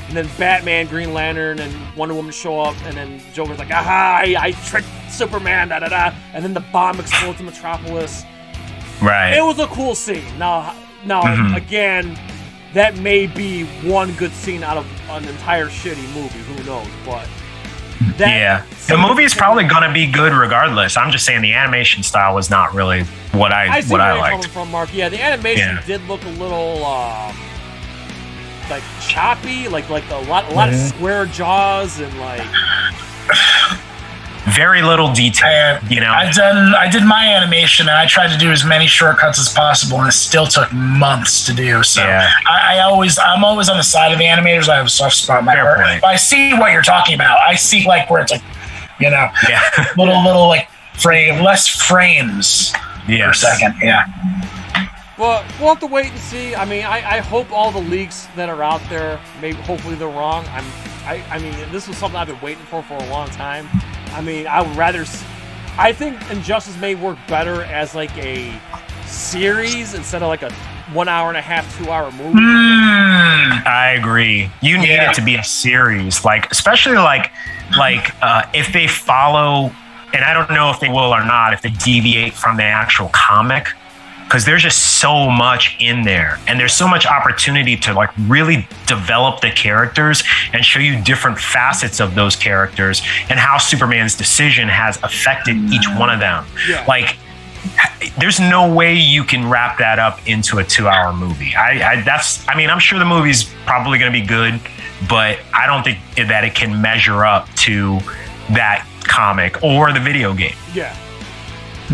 and then Batman, Green Lantern, and Wonder Woman show up, and then Joker's like, "Aha! I, I tricked Superman!" Da da da, and then the bomb explodes in Metropolis. right It was a cool scene. Now, now Mhm. again, that may be one good scene out of an entire shitty movie. Who knows? But that, yeah, the movie is probably gonna be good regardless. I'm just saying the animation style was not really what I, I see what where I you're liked. coming from, Mark. Yeah, the animation Yeah. did look a little um, like choppy, like like a lot a lot of Mm-hmm. square jaws and like Very little detail, I, you know. I've done. I did my animation, and I tried to do as many shortcuts as possible, and it still took months to do. So Yeah. I, I always, I'm always on the side of the animators. I have a soft spot in my Fair heart. point. But I see what you're talking about. I see like where it's like, you know, yeah, little little like frame, less frames per second. Yeah. Well, we'll have to wait and see. I mean, I, I hope all the leaks that are out there, maybe hopefully they're wrong. I'm, I, I mean, this was something I've been waiting for for a long time. I mean, I would rather. I think Injustice may work better as like a series instead of like a one hour and a half, two hour movie. Mm, I agree. You need Yeah. it to be a series, like especially like like uh, if they follow, and I don't know if they will or not. If they deviate from the actual comic, because there's just so much in there and there's so much opportunity to like really develop the characters and show you different facets of those characters and how superman's decision has affected each one of them Yeah. like there's no way you can wrap that up into a two hour movie I, I that's i mean i'm sure the movie's probably going to be good but i don't think that it can measure up to that comic or the video game Yeah.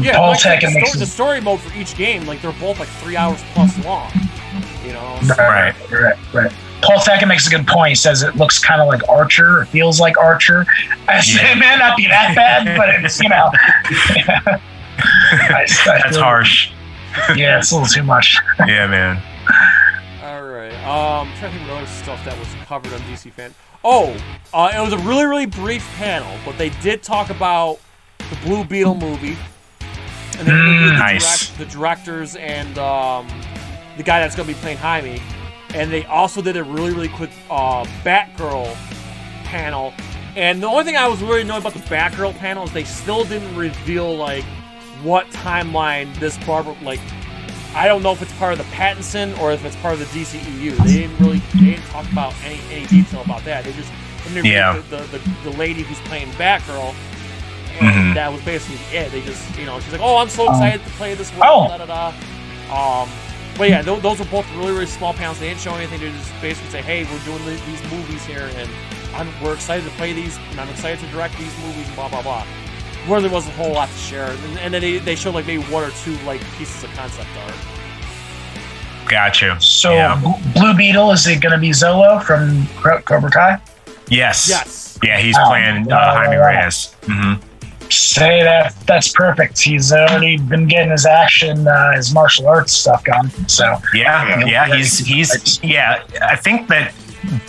Yeah, Paul like, Tech the, and sto- the story mode for each game, like they're both like three hours plus long. You know, so- Right. right, right. Paul Thacker makes a good point. He says it looks kind of like Archer, it feels like Archer. I said it may not be that bad, but it's you know. I- I that's feel- harsh Yeah, it's a little too much. yeah man All right. Um, I'm trying to think of other stuff that was covered on DC Fan. Oh, uh, it was a really, really brief panel, but they did talk about the Blue Beetle movie, and they interviewed the, Nice. direct, the directors and um, the guy that's going to be playing Jaime, and they also did a really, really quick uh, Batgirl panel. And the only thing I was really annoyed about the Batgirl panel is they still didn't reveal like what timeline this Barbara like I don't know if it's part of the Pattinson or if it's part of the DCEU. They didn't really they didn't talk about any, any detail about that. They just interviewed Yeah. the, the, the, the lady who's playing Batgirl, and Mhm. that was basically it. They just you know she's like, oh, I'm so excited to play this world. Oh. Da, da, da. Um, but yeah, th- those were both really really small panels. They didn't show anything. They just basically say, hey, we're doing the, these movies here, and I'm, we're excited to play these, and I'm excited to direct these movies, and blah blah blah. Where there wasn't a whole lot to share, and, and then they, they showed like maybe one or two like pieces of concept art. Gotcha. So Yeah. B- Blue Beetle is it going to be Xolo from Cro- Cobra Kai? Yes. Yes. Yeah, he's Oh, playing uh, wow, Jaime wow. Reyes. hmm Say that that's perfect. He's already been getting his action, uh, his martial arts stuff going. So Yeah, Yeah. yeah, he's he's yeah. I think that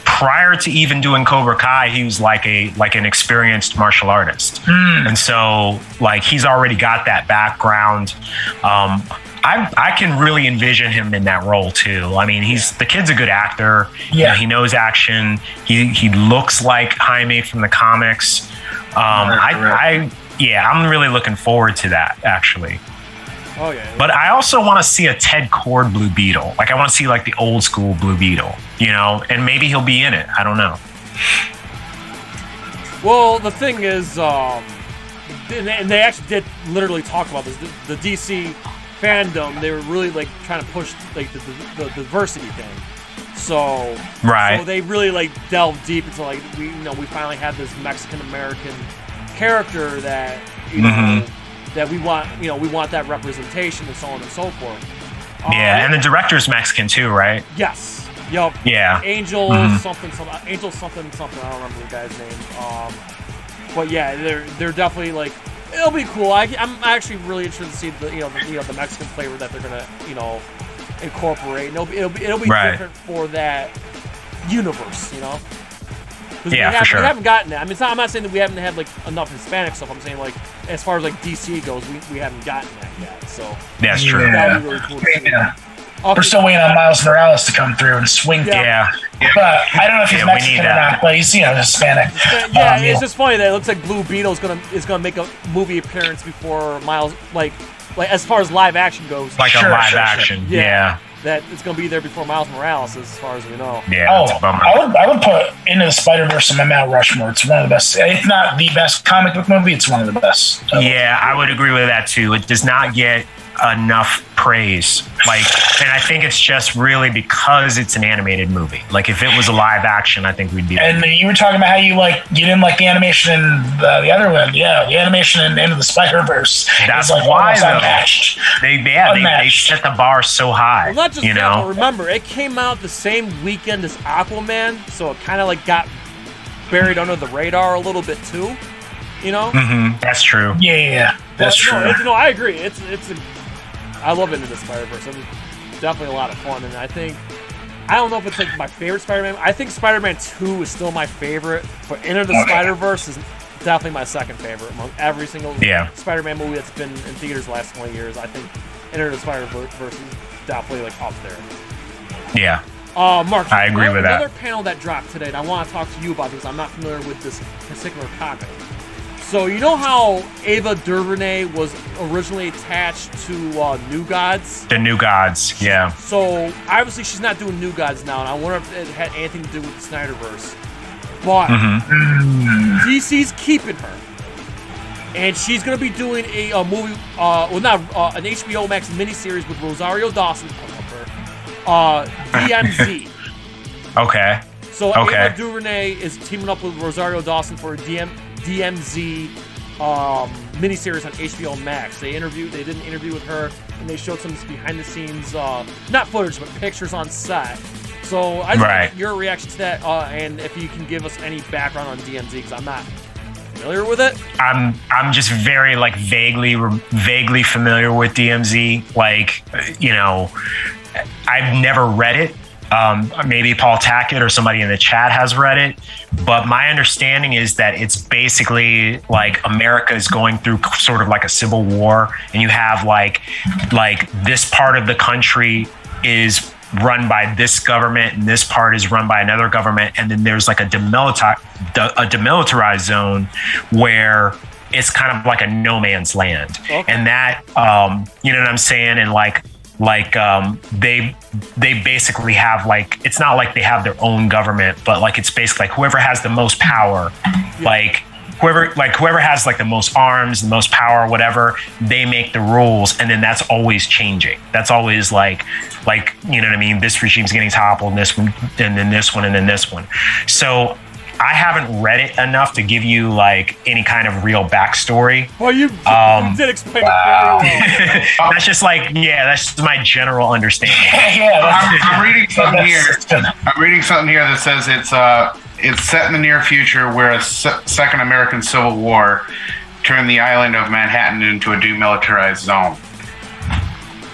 prior to even doing Cobra Kai, he was like a like an experienced martial artist, hmm, and so like he's already got that background. Um, I I can really envision him in that role too. I mean, he's the kid's a good actor. You Yeah. know, he knows action. He he looks like Jaime from the comics. Um, Right, I, I yeah, I'm really looking forward to that actually. Oh yeah. But I also want to see a Ted Kord Blue Beetle. Like I want to see like the old school Blue Beetle, you know, and maybe he'll be in it. I don't know. Well, the thing is, um, and they, and they actually did literally talk about this. The, the DC FanDome, they were really like trying to push like the, the, the diversity thing. So, Right. so they really like delved deep into like we, you know, we finally had this Mexican American character that you know Mhm. that we want, you know, we want that representation and so on and so forth. Yeah, Um, and the director's Mexican too, right? yes, yup. Yeah. Angel Mhm. something something Angel something something I don't remember the guy's name. Um, but yeah, they're they're definitely like it'll be cool. I, I'm actually really interested to see the you know the, you know the Mexican flavor that they're gonna you know incorporate. And it'll be it'll be, it'll be Right. different for that universe, you know. 'Cause Yeah, we, for have, sure. we haven't gotten that. I mean, it's not, I'm not saying that we haven't had like enough Hispanic stuff. I'm saying like as far as like DC goes, we, we haven't gotten that yet. So That's true. Yeah. that would be really cool. To see. yeah. Okay. we're still waiting on Miles Morales to come through and swing. Yeah. Yeah. But I don't know if he's Yeah, Mexican or that. not, but he's you know Hispanic. Yeah, yeah, Um, it's just funny that it looks like Blue Beetle is gonna is gonna make a movie appearance before Miles, like, like as far as live action goes. Like Sure, a live sure, sure. action. Yeah. Yeah. That it's gonna be there before Miles Morales, as far as we know. Yeah. Oh, that's a. Oh, I would I would put Into the Spider Verse in my Mount Rushmore. It's one of the best, if not the best comic book movie. It's one of the best. Yeah, I would agree with that too. It does not get enough praise. Like, and I think it's just really because it's an animated movie. Like, if it was a live action, I think we'd be. And you were talking about how you like you didn't like the animation in the, the other one. Yeah, the animation in Into the Spider Verse That's like why, almost though. unmatched. They, yeah, they, they set the bar so high. Well, not just you that, but know. remember, it came out the same weekend as Aquaman, so it kind of like got buried under the radar a little bit too. You know? Mm-hmm. That's true. Yeah, yeah, yeah. that's But, true. No, no, I agree. It's it's a, I love Into the Spider Verse. It was definitely a lot of fun, and I think I don't know if it's like my favorite Spider-Man. I think Spider-Man Two is still my favorite, but Into the Okay. Spider Verse is definitely my second favorite among every single Yeah. Spider-Man movie that's been in theaters the last twenty years. I think Into the Spider Verse is definitely like up there. Yeah. Uh, Mark, I agree another, with that. Another panel that dropped today, and I want to talk to you about because I'm not familiar with this particular topic. So you know how Ava DuVernay was originally attached to uh, New Gods? The New Gods, yeah. So obviously she's not doing New Gods now, and I wonder if it had anything to do with the Snyderverse. But DC's keeping her, and she's gonna be doing a, a movie, uh, well not uh, an HBO Max miniseries with Rosario Dawson. Uh, DMZ. Okay. So Okay. Ava DuVernay is teaming up with Rosario Dawson for a DM, DMZ um, miniseries on HBO Max. They interviewed, they did an interview with her, and they showed some behind the scenes, uh, not footage, but pictures on set. So I just want Right. your reaction to that, uh, and if you can give us any background on DMZ, because I'm not familiar with it. I'm I'm just very like vaguely vaguely familiar with DMZ. Like you know, I've never read it. Um, maybe Paul Tackett or somebody in the chat has read it, but my understanding is that it's basically like America is going through sort of like a civil war, and you have like like this part of the country is run by this government and this part is run by another government and then there's like a demilitarized a demilitarized zone where it's kind of like a no man's land Okay. and that um you know what i'm saying and like like um they they basically have like it's not like they have their own government but like it's basically like whoever has the most power like whoever like whoever has like the most arms the most power whatever they make the rules and then that's always changing. That's always like like you know what i mean? This regime's getting toppled and this one and then this one and then this one. So i haven't read it enough to give you like any kind of real backstory Well, you, Um, you did explain it that's just like yeah that's just my general understanding yeah, I'm, I'm reading something here. I'm reading something here that says it's uh it's set in the near future where a se- second American Civil War turned the island of Manhattan into a demilitarized zone.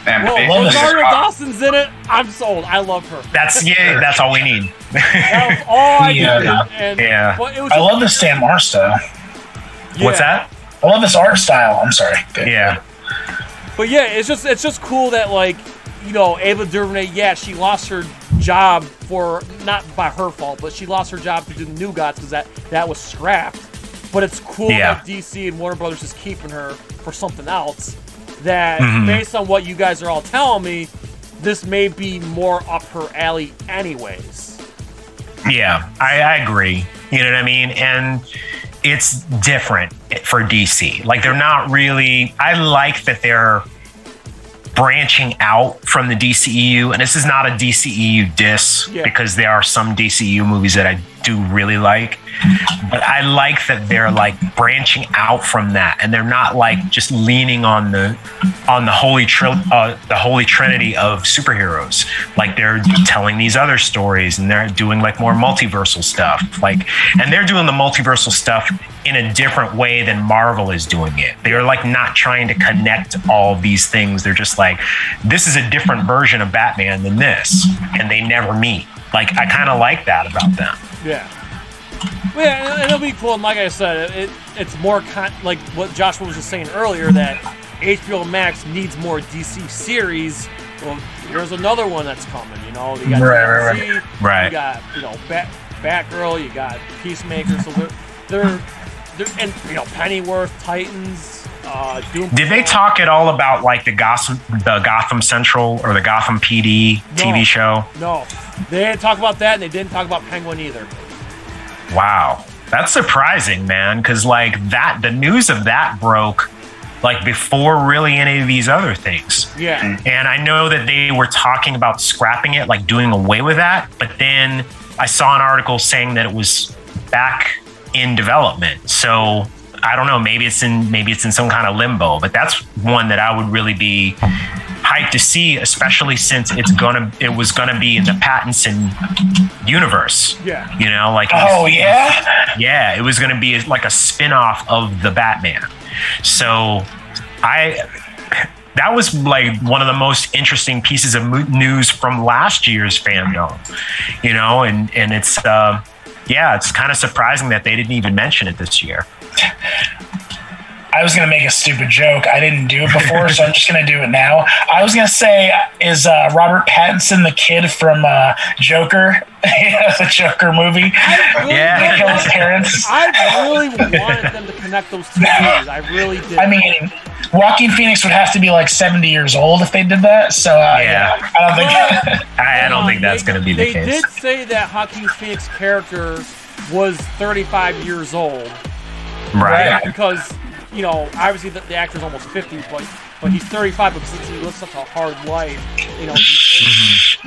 And Well, basically- Rosario Dawson's in it. I'm sold. I love her. that's yeah that's all we need That was all I Yeah. needed. And, Yeah. But it was I just- love this Stan Mars style. what's that I love this art style. I'm sorry. yeah But yeah, it's just it's just cool that like you know Ava DuVernay. Yeah, she lost her job for not by her fault, but she lost her job to do the New Gods because that that was scrapped. But it's cool Yeah. that DC and Warner Brothers is keeping her for something else. That Mhm. based on what you guys are all telling me, this may be more up her alley, anyways. Yeah, I, I agree. You know what I mean? And it's different for DC. Like they're not really. I like that they're branching out from the DCEU, and this is not a DCEU diss Yeah. because there are some DCEU movies that I do really like. But I like that they're like branching out from that, and they're not like just leaning on the on the holy tri- uh, the holy trinity of superheroes. Like they're telling these other stories, and they're doing like more multiversal stuff. Like, and they're doing the multiversal stuff in a different way than Marvel is doing it. They're like not trying to connect all these things. They're just like, this is a different version of Batman than this, and they never meet. Like, I kind of like that about them. Yeah. Well, yeah, it'll be cool. And like I said, it, it's more con- like what Joshua was just saying earlier that HBO Max needs more DC series. Well, here's another one that's coming. You know, you got Right, right, DMZ, Right. You got you know Bat Batgirl. You got Peacemaker. So they're they're, they're and you know Pennyworth, Titans, uh, Did they talk at all about like the Gotham, the Gotham Central or the Gotham PD No. TV show? No, they didn't talk about that, and they didn't talk about Penguin either. Wow, that's surprising, man. Because like that, the news of that broke like before really any of these other things. Yeah. And I know that they were talking about scrapping it, like doing away with that. But then I saw an article saying that it was back in development. So I don't know. Maybe it's in maybe it's in some kind of limbo. But that's one that I would really be hyped to see, especially since it's gonna it was gonna be in the Pattinson universe. Yeah. You know, like it was- Oh yeah. yeah, it was going to be like a spin-off of the Batman. So I that was like one of the most interesting pieces of news from last year's FanDome. You know, and and it's uh yeah, it's kind of surprising that they didn't even mention it this year. I, I was gonna make a stupid joke. I didn't do it before, so I'm just gonna do it now. I was gonna say, is uh, Robert Pattinson the kid from uh, Joker, the Joker movie? Really Yeah. Kill his parents. I really wanted them to connect those two movies. I really did. I mean, Joaquin Phoenix would have to be like 70 years old if they did that. So uh, Yeah. yeah. I don't think. I, I don't think that's they- going to be the They case. did say that Joaquin Phoenix character was 35 years old right. because you know obviously the, the actor's almost 50, but but he's 35. But since he lives such a hard life, you know. He's,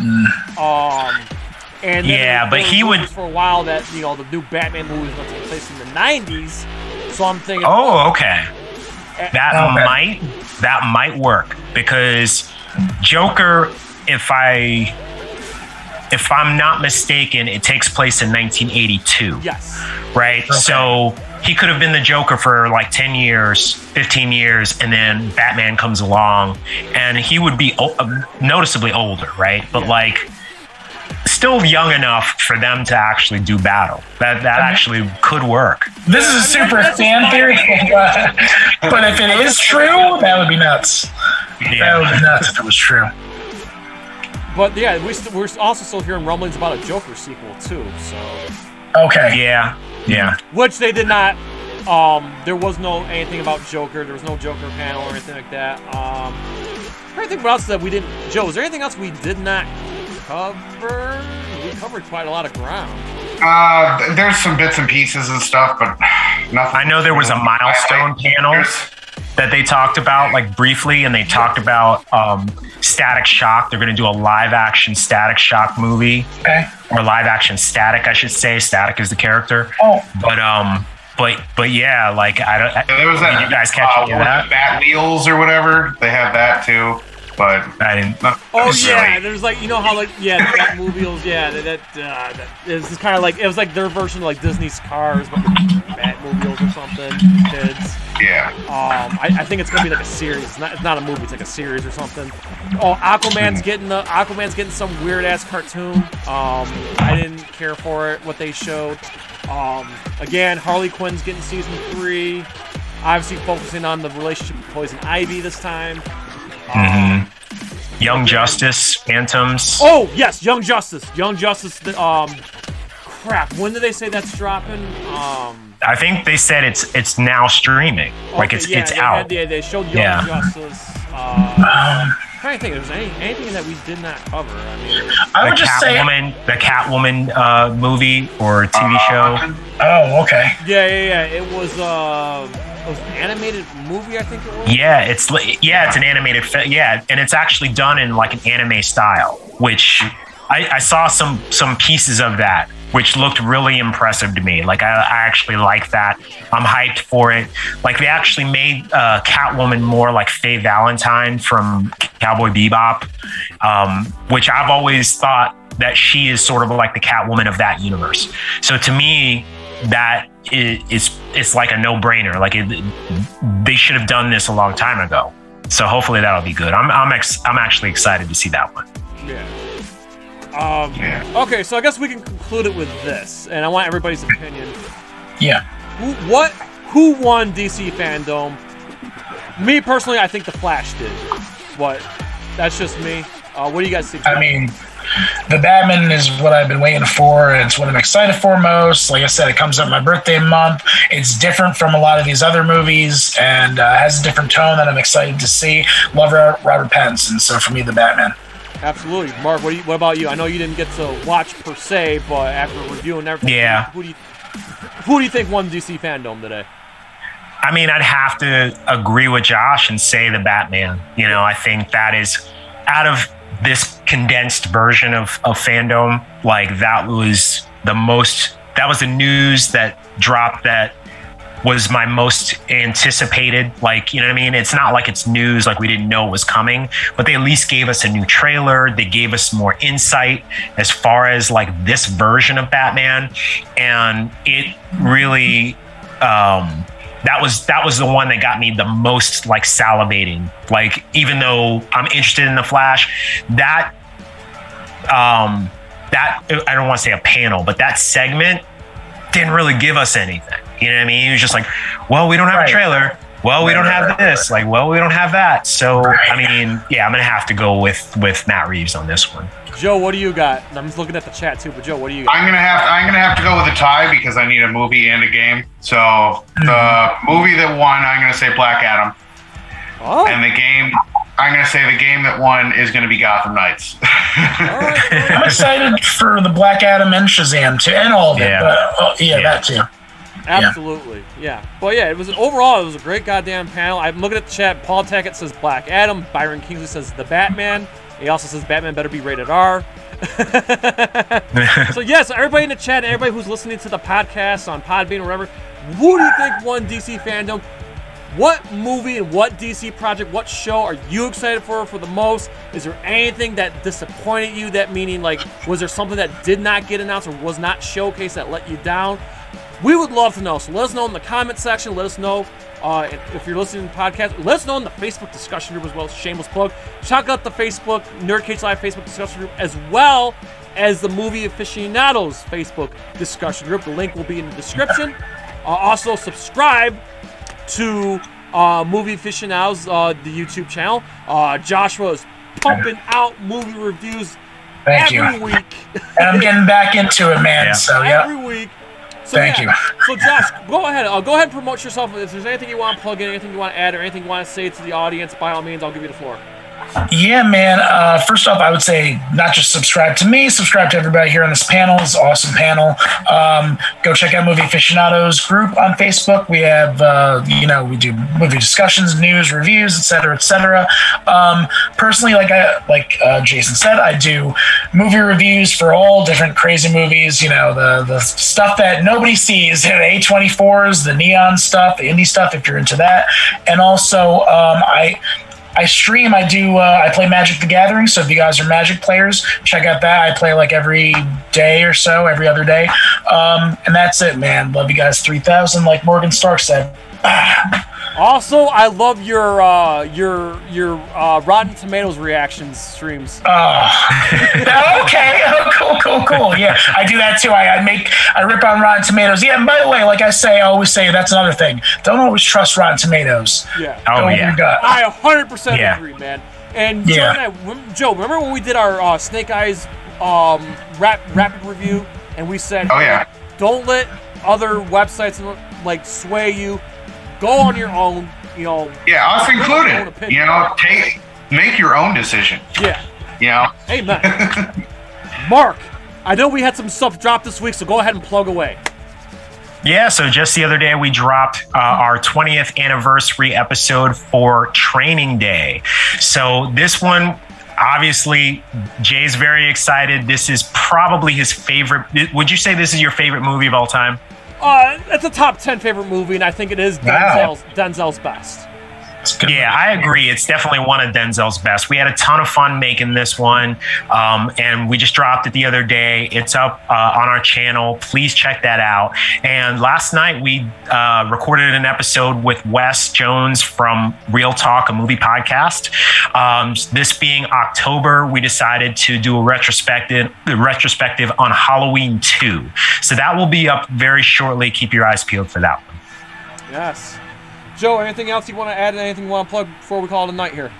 um. And then Yeah, but he would- for a while that you know the new Batman movie is going to take place in the 90s. So I'm thinking, Oh, okay. That Okay. might that might work because Joker, if I if I'm not mistaken, it takes place in 1982, yes, right? So he could have been the Joker for like 10 years, 15 years, and then Batman comes along, and he would be o- uh, noticeably older, right? But Yeah. like still young enough for them to actually do battle. That that actually could work. This is a super that's fan just theory, but, but if it is true, that would be nuts. Yeah. That would be nuts if it was true. but yeah, we st- we're also still hearing rumblings about a Joker sequel too. So. Okay. Yeah. Yeah. which they did not. Um, there was no anything about Joker. There was no Joker panel or anything like that. Um, I think what else that we didn't. Joe, is there anything else we did not cover? We covered quite a lot of ground. Uh, there's some bits and pieces and stuff, but nothing. I know there was a milestone panel There's- that they talked about like briefly, and they talked about um, Static Shock. They're going to do a live action Static Shock movie, Okay. or live action Static, I should say. Static is the character, Oh, but um, but but yeah, like I don't. I, There was that. Did you guys catch uh, any of what, that? Bat wheels or whatever. They had that too, but I didn't. no, Oh it's yeah, really- there's like you know how like yeah that movie was yeah that that, uh, that it was kind of like it was like their version of like Disney's Cars but with Batmobiles or something kids. Yeah. Um, I, I think it's gonna be like a series. It's not, it's not a movie. It's like a series or something. Oh, Aquaman's getting the Aquaman's getting some weird ass cartoon. Um, I didn't care for it what they showed. Um, again, Harley Quinn's getting season three. Obviously, focusing on the relationship with Poison Ivy this time. Um, Young Justice, Phantoms. Oh yes, Young Justice. Young Justice. the- Um, crap. When did they say that's dropping? Um, I think they said it's it's now streaming. like it's yeah, it's they out. Had, yeah, they showed Young Yeah. Justice. Uh, trying to think if there's any, anything that we did not cover. I mean, I the would just say. Catwoman, the Catwoman uh, movie or TV show. Uh, Oh, okay. yeah, yeah, yeah. It was uh, it was an animated movie. I think it was. Yeah, it's yeah, it's an animated film. Yeah, and it's actually done in like an anime style, which I, I saw some some pieces of that, which looked really impressive to me. Like I, I actually like that. I'm hyped for it. Like they actually made uh, Catwoman more like Faye Valentine from Cowboy Bebop, um, which I've always thought that she is sort of like the Catwoman of that universe. So to me, that is, is it's like a no-brainer. Like it, they should have done this a long time ago. So hopefully that'll be good. I'm I'm ex- I'm actually excited to see that one. Yeah. Um, Okay, so I guess we can conclude it with this, and I want everybody's opinion. Yeah. Who, what? Who won DC FanDome? Me personally, I think the Flash did. What? That's just me. Uh, what do you guys think? I mean, the Batman is what I've been waiting for. It's what I'm excited for most. Like I said, it comes up my birthday month. It's different from a lot of these other movies and uh, has a different tone that I'm excited to see. Love Robert Pattinson. So for me, the Batman. Absolutely, Mark. What, you, what about you? I know you didn't get to watch per se, but after reviewing everything, Yeah. Who do you who do you think won DC FanDome today? I mean, I'd have to agree with Josh and say the Batman. You know, I think that is out of this condensed version of, of FanDome, like that was the most, that was the news that dropped that was my most anticipated. Like, you know what I mean? It's not like it's news, like we didn't know it was coming, but they at least gave us a new trailer. They gave us more insight as far as like this version of Batman. And it really, um, that was that was the one that got me the most like salivating. Like even though I'm interested in the Flash, that um that I don't want to say a panel, but that segment didn't really give us anything. You know what I mean? He was just like, "Well, we don't have Right. a trailer. well, we don't have this. Like, well, we don't have that. So, I mean, yeah, I'm gonna have to go with with Matt Reeves on this one. Joe, what do you got? I'm just looking at the chat too, but Joe, what do you got? I'm gonna have I'm gonna have to go with a tie because I need a movie and a game. So hmm. the movie that won, I'm gonna say Black Adam, Oh, and the game, I'm gonna say the game that won is gonna be Gotham Knights. all right. I'm excited for the Black Adam and Shazam too, and all of it. Yeah. But oh, yeah, Yeah. that too. Absolutely, yeah. But yeah, it was overall it was a great goddamn panel. I'm looking at the chat. Paul Tackett says Black Adam. Byron Kingsley says the Batman. He also says Batman better be rated R. so yes, everybody in the chat, everybody who's listening to the podcast on Podbean or whatever, who do you think won DC FanDome? What movie and what DC project, what show are you excited for for the most? Is there anything that disappointed you? That meaning, like, was there something that did not get announced or was not showcased that let you down? We would love to know. So let us know in the comment section. Let us know uh, if- you're listening to the podcast. Let us know in the Facebook discussion group as well. Shameless plug. Check out the Facebook Nerd Cage Live Facebook discussion group as well as the Movie Aficionados Facebook discussion group. The link will be in the description. Uh, also, subscribe to uh, Movie Aficionados, uh, the YouTube channel. Uh, Joshua is pumping out movie reviews Thank every you. week. And I'm getting back into it, man. Yeah. So yeah. every week. So, Thank yeah. So Josh, go ahead. Uh, go ahead and promote yourself. If there's anything you want to plug in, anything you want to add, or anything you want to say to the audience, by all means, I'll give you the floor. Yeah, man. Uh, first off, I would say not just subscribe to me, subscribe to everybody here on this panel. It's an awesome panel. Um, go check out Movie Aficionados group on Facebook. We have, uh, you know, we do movie discussions, news, reviews, etc., cetera, et cetera. Um, personally, like I, like uh, Jason said, I do movie reviews for all different crazy movies. You know, the the stuff that nobody sees, the A24s, the neon stuff, the indie stuff. If you're into that, and also um, I. I stream. I do. Uh, I play Magic the Gathering. So if you guys are Magic players, check out that. I play like every day or so, every other day. Um, and that's it, man. Love you guys. Three thousand, like Morgan Stark said. Also, I love your uh, your your uh, Rotten Tomatoes reactions streams. Oh, okay. Oh, cool, cool, cool. Yeah, I do that too. I, I make, I rip on Rotten Tomatoes. Yeah, and by the way, like I say, I always say that's another thing. Don't always trust Rotten Tomatoes. Yeah. Oh Go with yeah. your. I 100% Yeah. agree, man. And Joe, Yeah. and I, Joe, remember when we did our uh, Snake Eyes um, rap, rapid review, and we said, Oh, yeah. don't let other websites like sway you. Go on your own. You know, yeah, us included. You know, take make your own decision. yeah. You know, Amen. Mark, I know we had some stuff dropped this week, so go ahead and plug away. Yeah, so just the other day we dropped uh, our 20th anniversary episode for Training Day. So this one, obviously, Jay's very excited. This is probably his favorite. Would you say this is your favorite movie of all time? Uh, it's a top 10 favorite movie, and I think it is Wow. Denzel's, Denzel's best. It's good. Yeah, I agree. It's definitely one of Denzel's best. We had a ton of fun making this one, um, and we just dropped it the other day. It's up uh, on our channel. Please check that out. And last night we uh, recorded an episode with Wes Jones from Real Talk, a movie podcast. Um, this being October, we decided to do a retrospective retrospective on Halloween 2. So that will be up very shortly. Keep your eyes peeled for that one. Yes. Joe, anything else you want to add? Anything you want to plug before we call it a night here?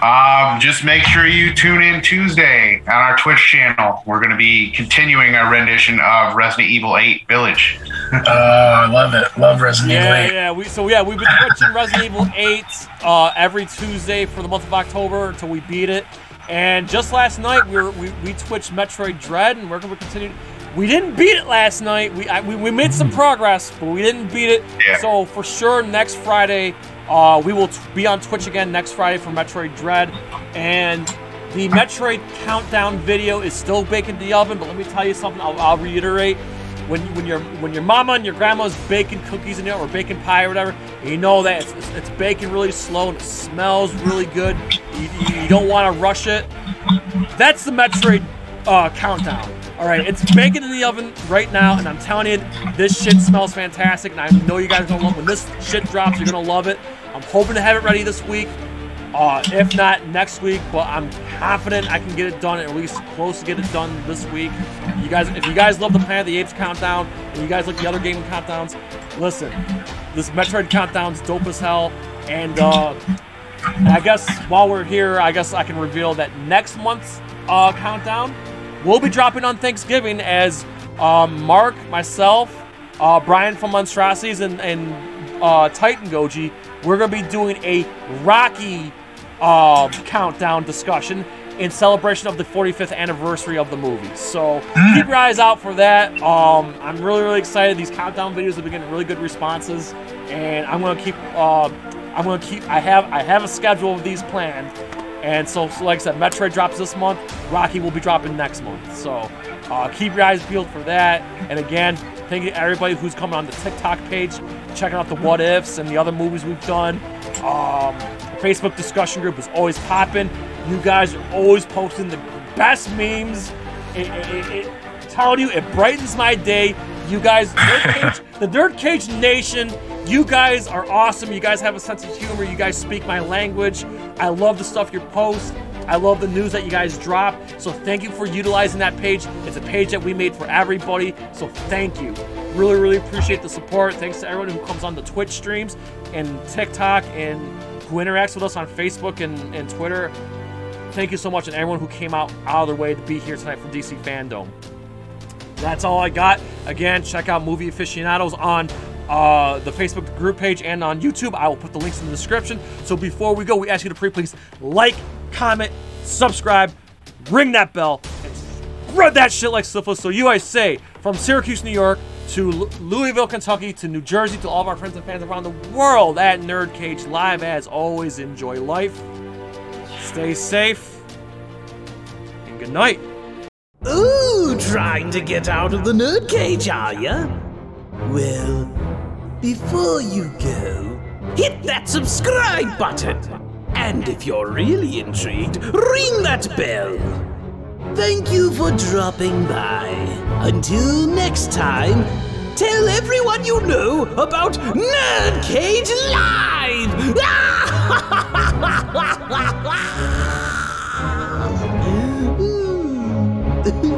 um, just make sure you tune in Tuesday on our Twitch channel. We're going to be continuing our rendition of Resident Evil 8 Village. Oh, I love it. Love Resident Evil Yeah, 8. yeah. We so yeah, we've been watching Resident Evil 8 uh, every Tuesday for the month of October until we beat it. And just last night we were, we we twitched Metroid Dread, and we're gonna continue. We didn't beat it last night. We I, we, we made some progress, but we didn't beat it. Yeah. So for sure, next Friday, uh, we will t- be on Twitch again next Friday for Metroid Dread, and the Metroid countdown video is still baking the oven. But let me tell you something. I'll, I'll reiterate when when your when your mama and your grandma's baking cookies in there or baking pie or whatever, you know that it's, it's, it's baking really slow and it smells really good. You, you, you don't want to rush it. That's the Metroid uh, countdown. All right, it's baking in the oven right now, and I'm telling you, this shit smells fantastic, and I know you guys are gonna love. When this shit drops, you're gonna love it. I'm hoping to have it ready this week. Uh, if not next week, but I'm confident I can get it done, at least close to get it done this week. You guys, if you guys love the Planet of the Apes countdown, and you guys like the other gaming countdowns, listen, this Metroid countdown's dope as hell. And uh, and I guess while we're here, I guess I can reveal that next month's uh, countdown will be dropping on Thanksgiving as um, Mark, myself, uh, Brian from Monstrosities, and, and uh, Titan Goji, we're going to be doing a Rocky uh, countdown discussion in celebration of the 45th anniversary of the movie. So keep your eyes out for that. Um, I'm really, really excited. These countdown videos have been getting really good responses, and I'm gonna keep. Uh, I'm gonna keep. I have. I have a schedule of these planned, and so, so like I said, Metroid drops this month. Rocky will be dropping next month. So uh, keep your eyes peeled for that. And again, thank you to everybody who's coming on the TikTok page, checking out the what ifs and the other movies we've done. Um, the Facebook discussion group is always popping. You guys are always posting the best memes. It, it, it, it telling you, it brightens my day. You guys, Nerd Cage, the Nerd Cage Nation, you guys are awesome. You guys have a sense of humor. You guys speak my language. I love the stuff you post. I love the news that you guys drop. So thank you for utilizing that page. It's a page that we made for everybody. So thank you. Really, really appreciate the support. Thanks to everyone who comes on the Twitch streams and TikTok and who interacts with us on Facebook and, and Twitter. Thank you so much, and everyone who came out out of their way to be here tonight for DC FanDome. That's all I got. Again, check out Movie Aficionados on uh, the Facebook group page and on YouTube. I will put the links in the description. So before we go, we ask you to please like, comment, subscribe, ring that bell, and spread that shit like syphilis. So you guys say from Syracuse, New York to L- Louisville, Kentucky to New Jersey to all of our friends and fans around the world at Nerd Cage Live. As always, enjoy life, stay safe, and good night. Ooh, trying to get out of the nerd cage, are ya? Well, before you go, hit that subscribe button. And if you're really intrigued, ring that bell. Thank you for dropping by. Until next time, tell everyone you know about Nerd Cage Live! Hmm.